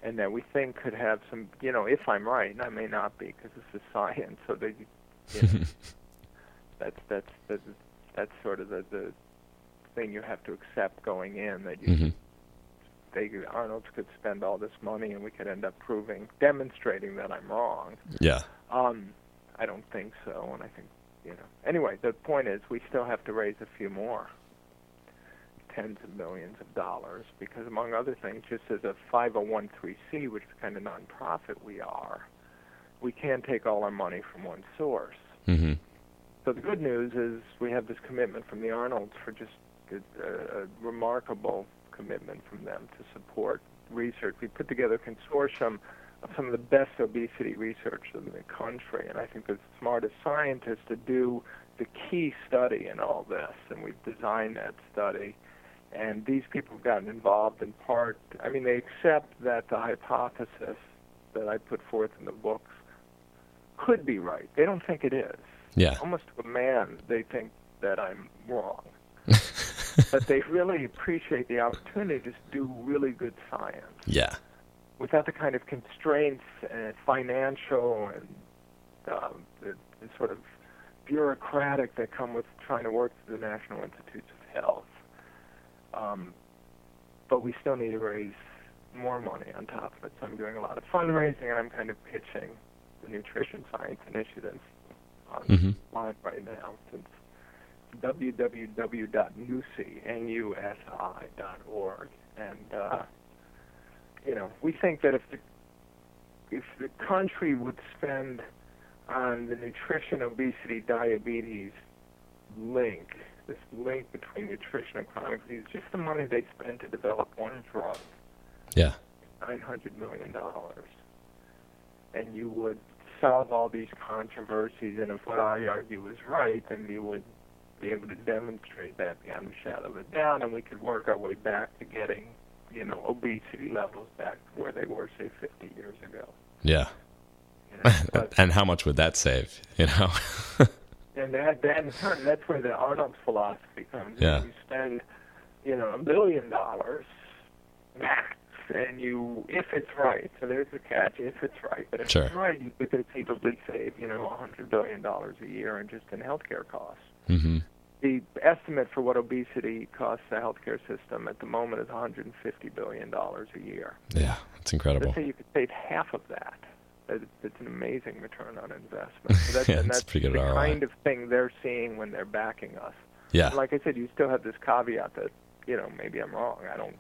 And that we think could have some, you know, if I'm right, and I may not be because this is science, so they, you know, (laughs) that's that's that's that's sort of the the thing you have to accept going in that you Mm-hmm. they Arnold's could spend all this money and we could end up proving demonstrating that I'm wrong. Yeah. Um, I don't think so, and I think you know. Anyway, the point is we still have to raise a few more tens of millions of dollars because, among other things, just as a 501c, which is kind of nonprofit we are, we can't take all our money from one source. Mm-hmm. So the good news is we have this commitment from the Arnolds for just a, a remarkable commitment from them to support research. We put together a consortium of some of the best obesity researchers in the country, and I think the smartest scientists to do the key study in all this, and we've designed that study. And these people have gotten involved in part. I mean, they accept that the hypothesis that I put forth in the books could be right. They don't think it is Yeah. almost to a man, they think that I'm wrong. (laughs) but they really appreciate the opportunity to do really good science Yeah. without the kind of constraints and financial and um, the, the sort of bureaucratic that come with trying to work through the National Institutes of Health. Um, but we still need to raise more money on top of it. So I'm doing a lot of fundraising and I'm kind of pitching the nutrition science initiative online Mhm. right now. It's www.nusi.org. And, uh, you know, we think that if the, if the country would spend on the nutrition, obesity, diabetes link, this link between nutrition and chronic disease, just the money they spend to develop one drug, Yeah. $900 million. And you would solve all these controversies, and if what I argue is right, then you would be able to demonstrate that beyond a shadow of a doubt, and we could work our way back to getting, you know, obesity levels back to where they were, say, 50 years ago. Yeah. You (laughs) know? but, and how much would that save? You know. (laughs) and that, that turn, (laughs) that's where the Arnold's philosophy comes. in. Yeah. You spend, you know, a billion dollars max, and you, if it's right, so there's the catch, if it's right, but if Sure. it's right, you could conceivably save, you know, a hundred billion dollars a year in just in healthcare costs. mm-hmm. The estimate for what obesity costs the healthcare system at the moment is 150 billion dollars a year. Yeah. It's incredible. Let's say you could save half of that. It's an amazing return on investment. So (laughs) that's, Yeah, and that's pretty good the ROI. kind of thing they're seeing when they're backing us. Yeah. And like I said, you still have this caveat that, you know, maybe I'm wrong. I don't.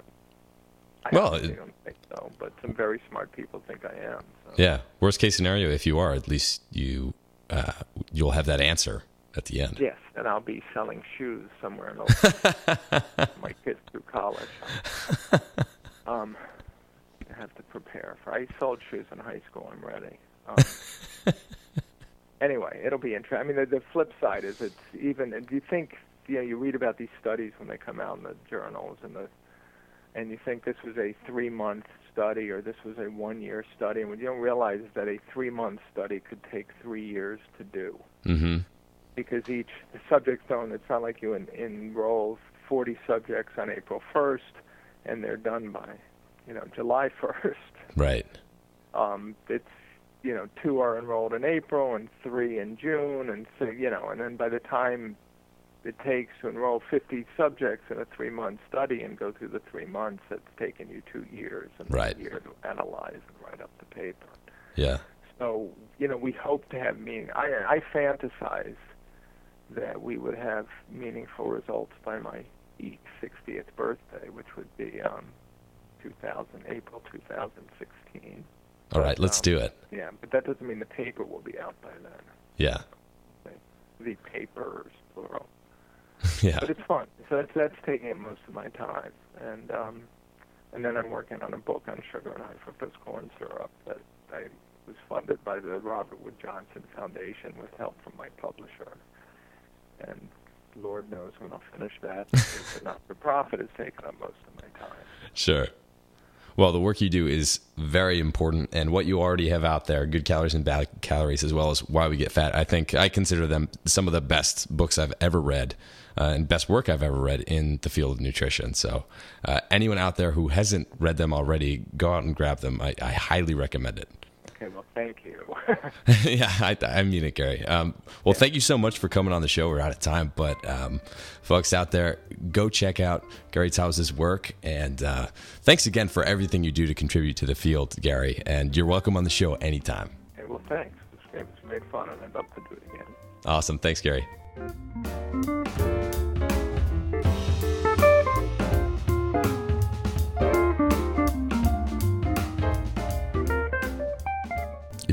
I Well, it- don't think so, but some very smart people think I am. So. Yeah. Worst case scenario, if you are, at least you uh, you'll have that answer at the end. Yes, and I'll be selling shoes somewhere in (laughs) my kids through college. (laughs) Um, I have to prepare for. I sold shoes in high school. I'm ready. Um, (laughs) anyway, it'll be interesting. I mean, the, the flip side is it's even. And you think you know you read about these studies when they come out in the journals and the and you think this was a three month study or this was a one year study, and what you don't realize is that a three month study could take three years to do Mm-hmm. Because each the subjects don't. It's not like you en- enroll 40 subjects on April 1st and they're done by you know, July (laughs) 1st. Right. Um, it's you know, two are enrolled in April and three in June, and so you know, and then by the time it takes to enroll 50 subjects in a three-month study and go through the three months, it's taken you two years and right. a year to analyze and write up the paper. Yeah. So you know, we hope to have meaning. I I fantasize that we would have meaningful results by my 60th birthday, which would be um, 2000 April 2016. All right, let's um, do it. Yeah, but that doesn't mean the paper will be out by then. Yeah. The papers, plural. (laughs) yeah. But it's fun. So that's that's taking up most of my time, and um, and then I'm working on a book on sugar and high fructose corn syrup that I was funded by the Robert Wood Johnson Foundation with help from my publisher. And Lord knows when I'll finish that. (laughs) the not-for-profit has taken up most of my time. Sure. Well, the work you do is very important, and what you already have out there, good calories and bad calories, as well as why we get fat. I think I consider them some of the best books I've ever read, uh, and best work I've ever read in the field of nutrition. So, uh, anyone out there who hasn't read them already, go out and grab them. I, I highly recommend it. Okay, well, thank you. (laughs) (laughs) yeah, I, I, mean it, Gary. Um, well, yeah. thank you so much for coming on the show. We're out of time, but um, folks out there, go check out Gary Taubes' work. And uh, thanks again for everything you do to contribute to the field, Gary. And you're welcome on the show anytime. Okay, well, thanks. This game was made fun, and I'd love to do it again. Awesome. Thanks, Gary.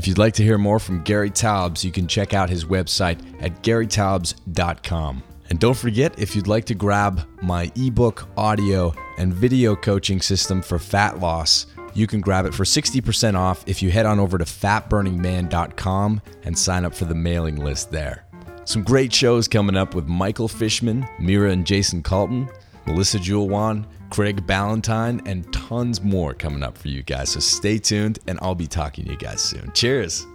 If you'd like to hear more from Gary Taubes, you can check out his website at garytaubes.com. And don't forget, if you'd like to grab my ebook, audio, and video coaching system for fat loss, you can grab it for 60% off if you head on over to fatburningman.com and sign up for the mailing list there. Some great shows coming up with Michael Fishman, Mira and Jayson Calton, Melissa Joulwan, Craig Ballantyne, and tons more coming up for you guys. So stay tuned, and I'll be talking to you guys soon. Cheers.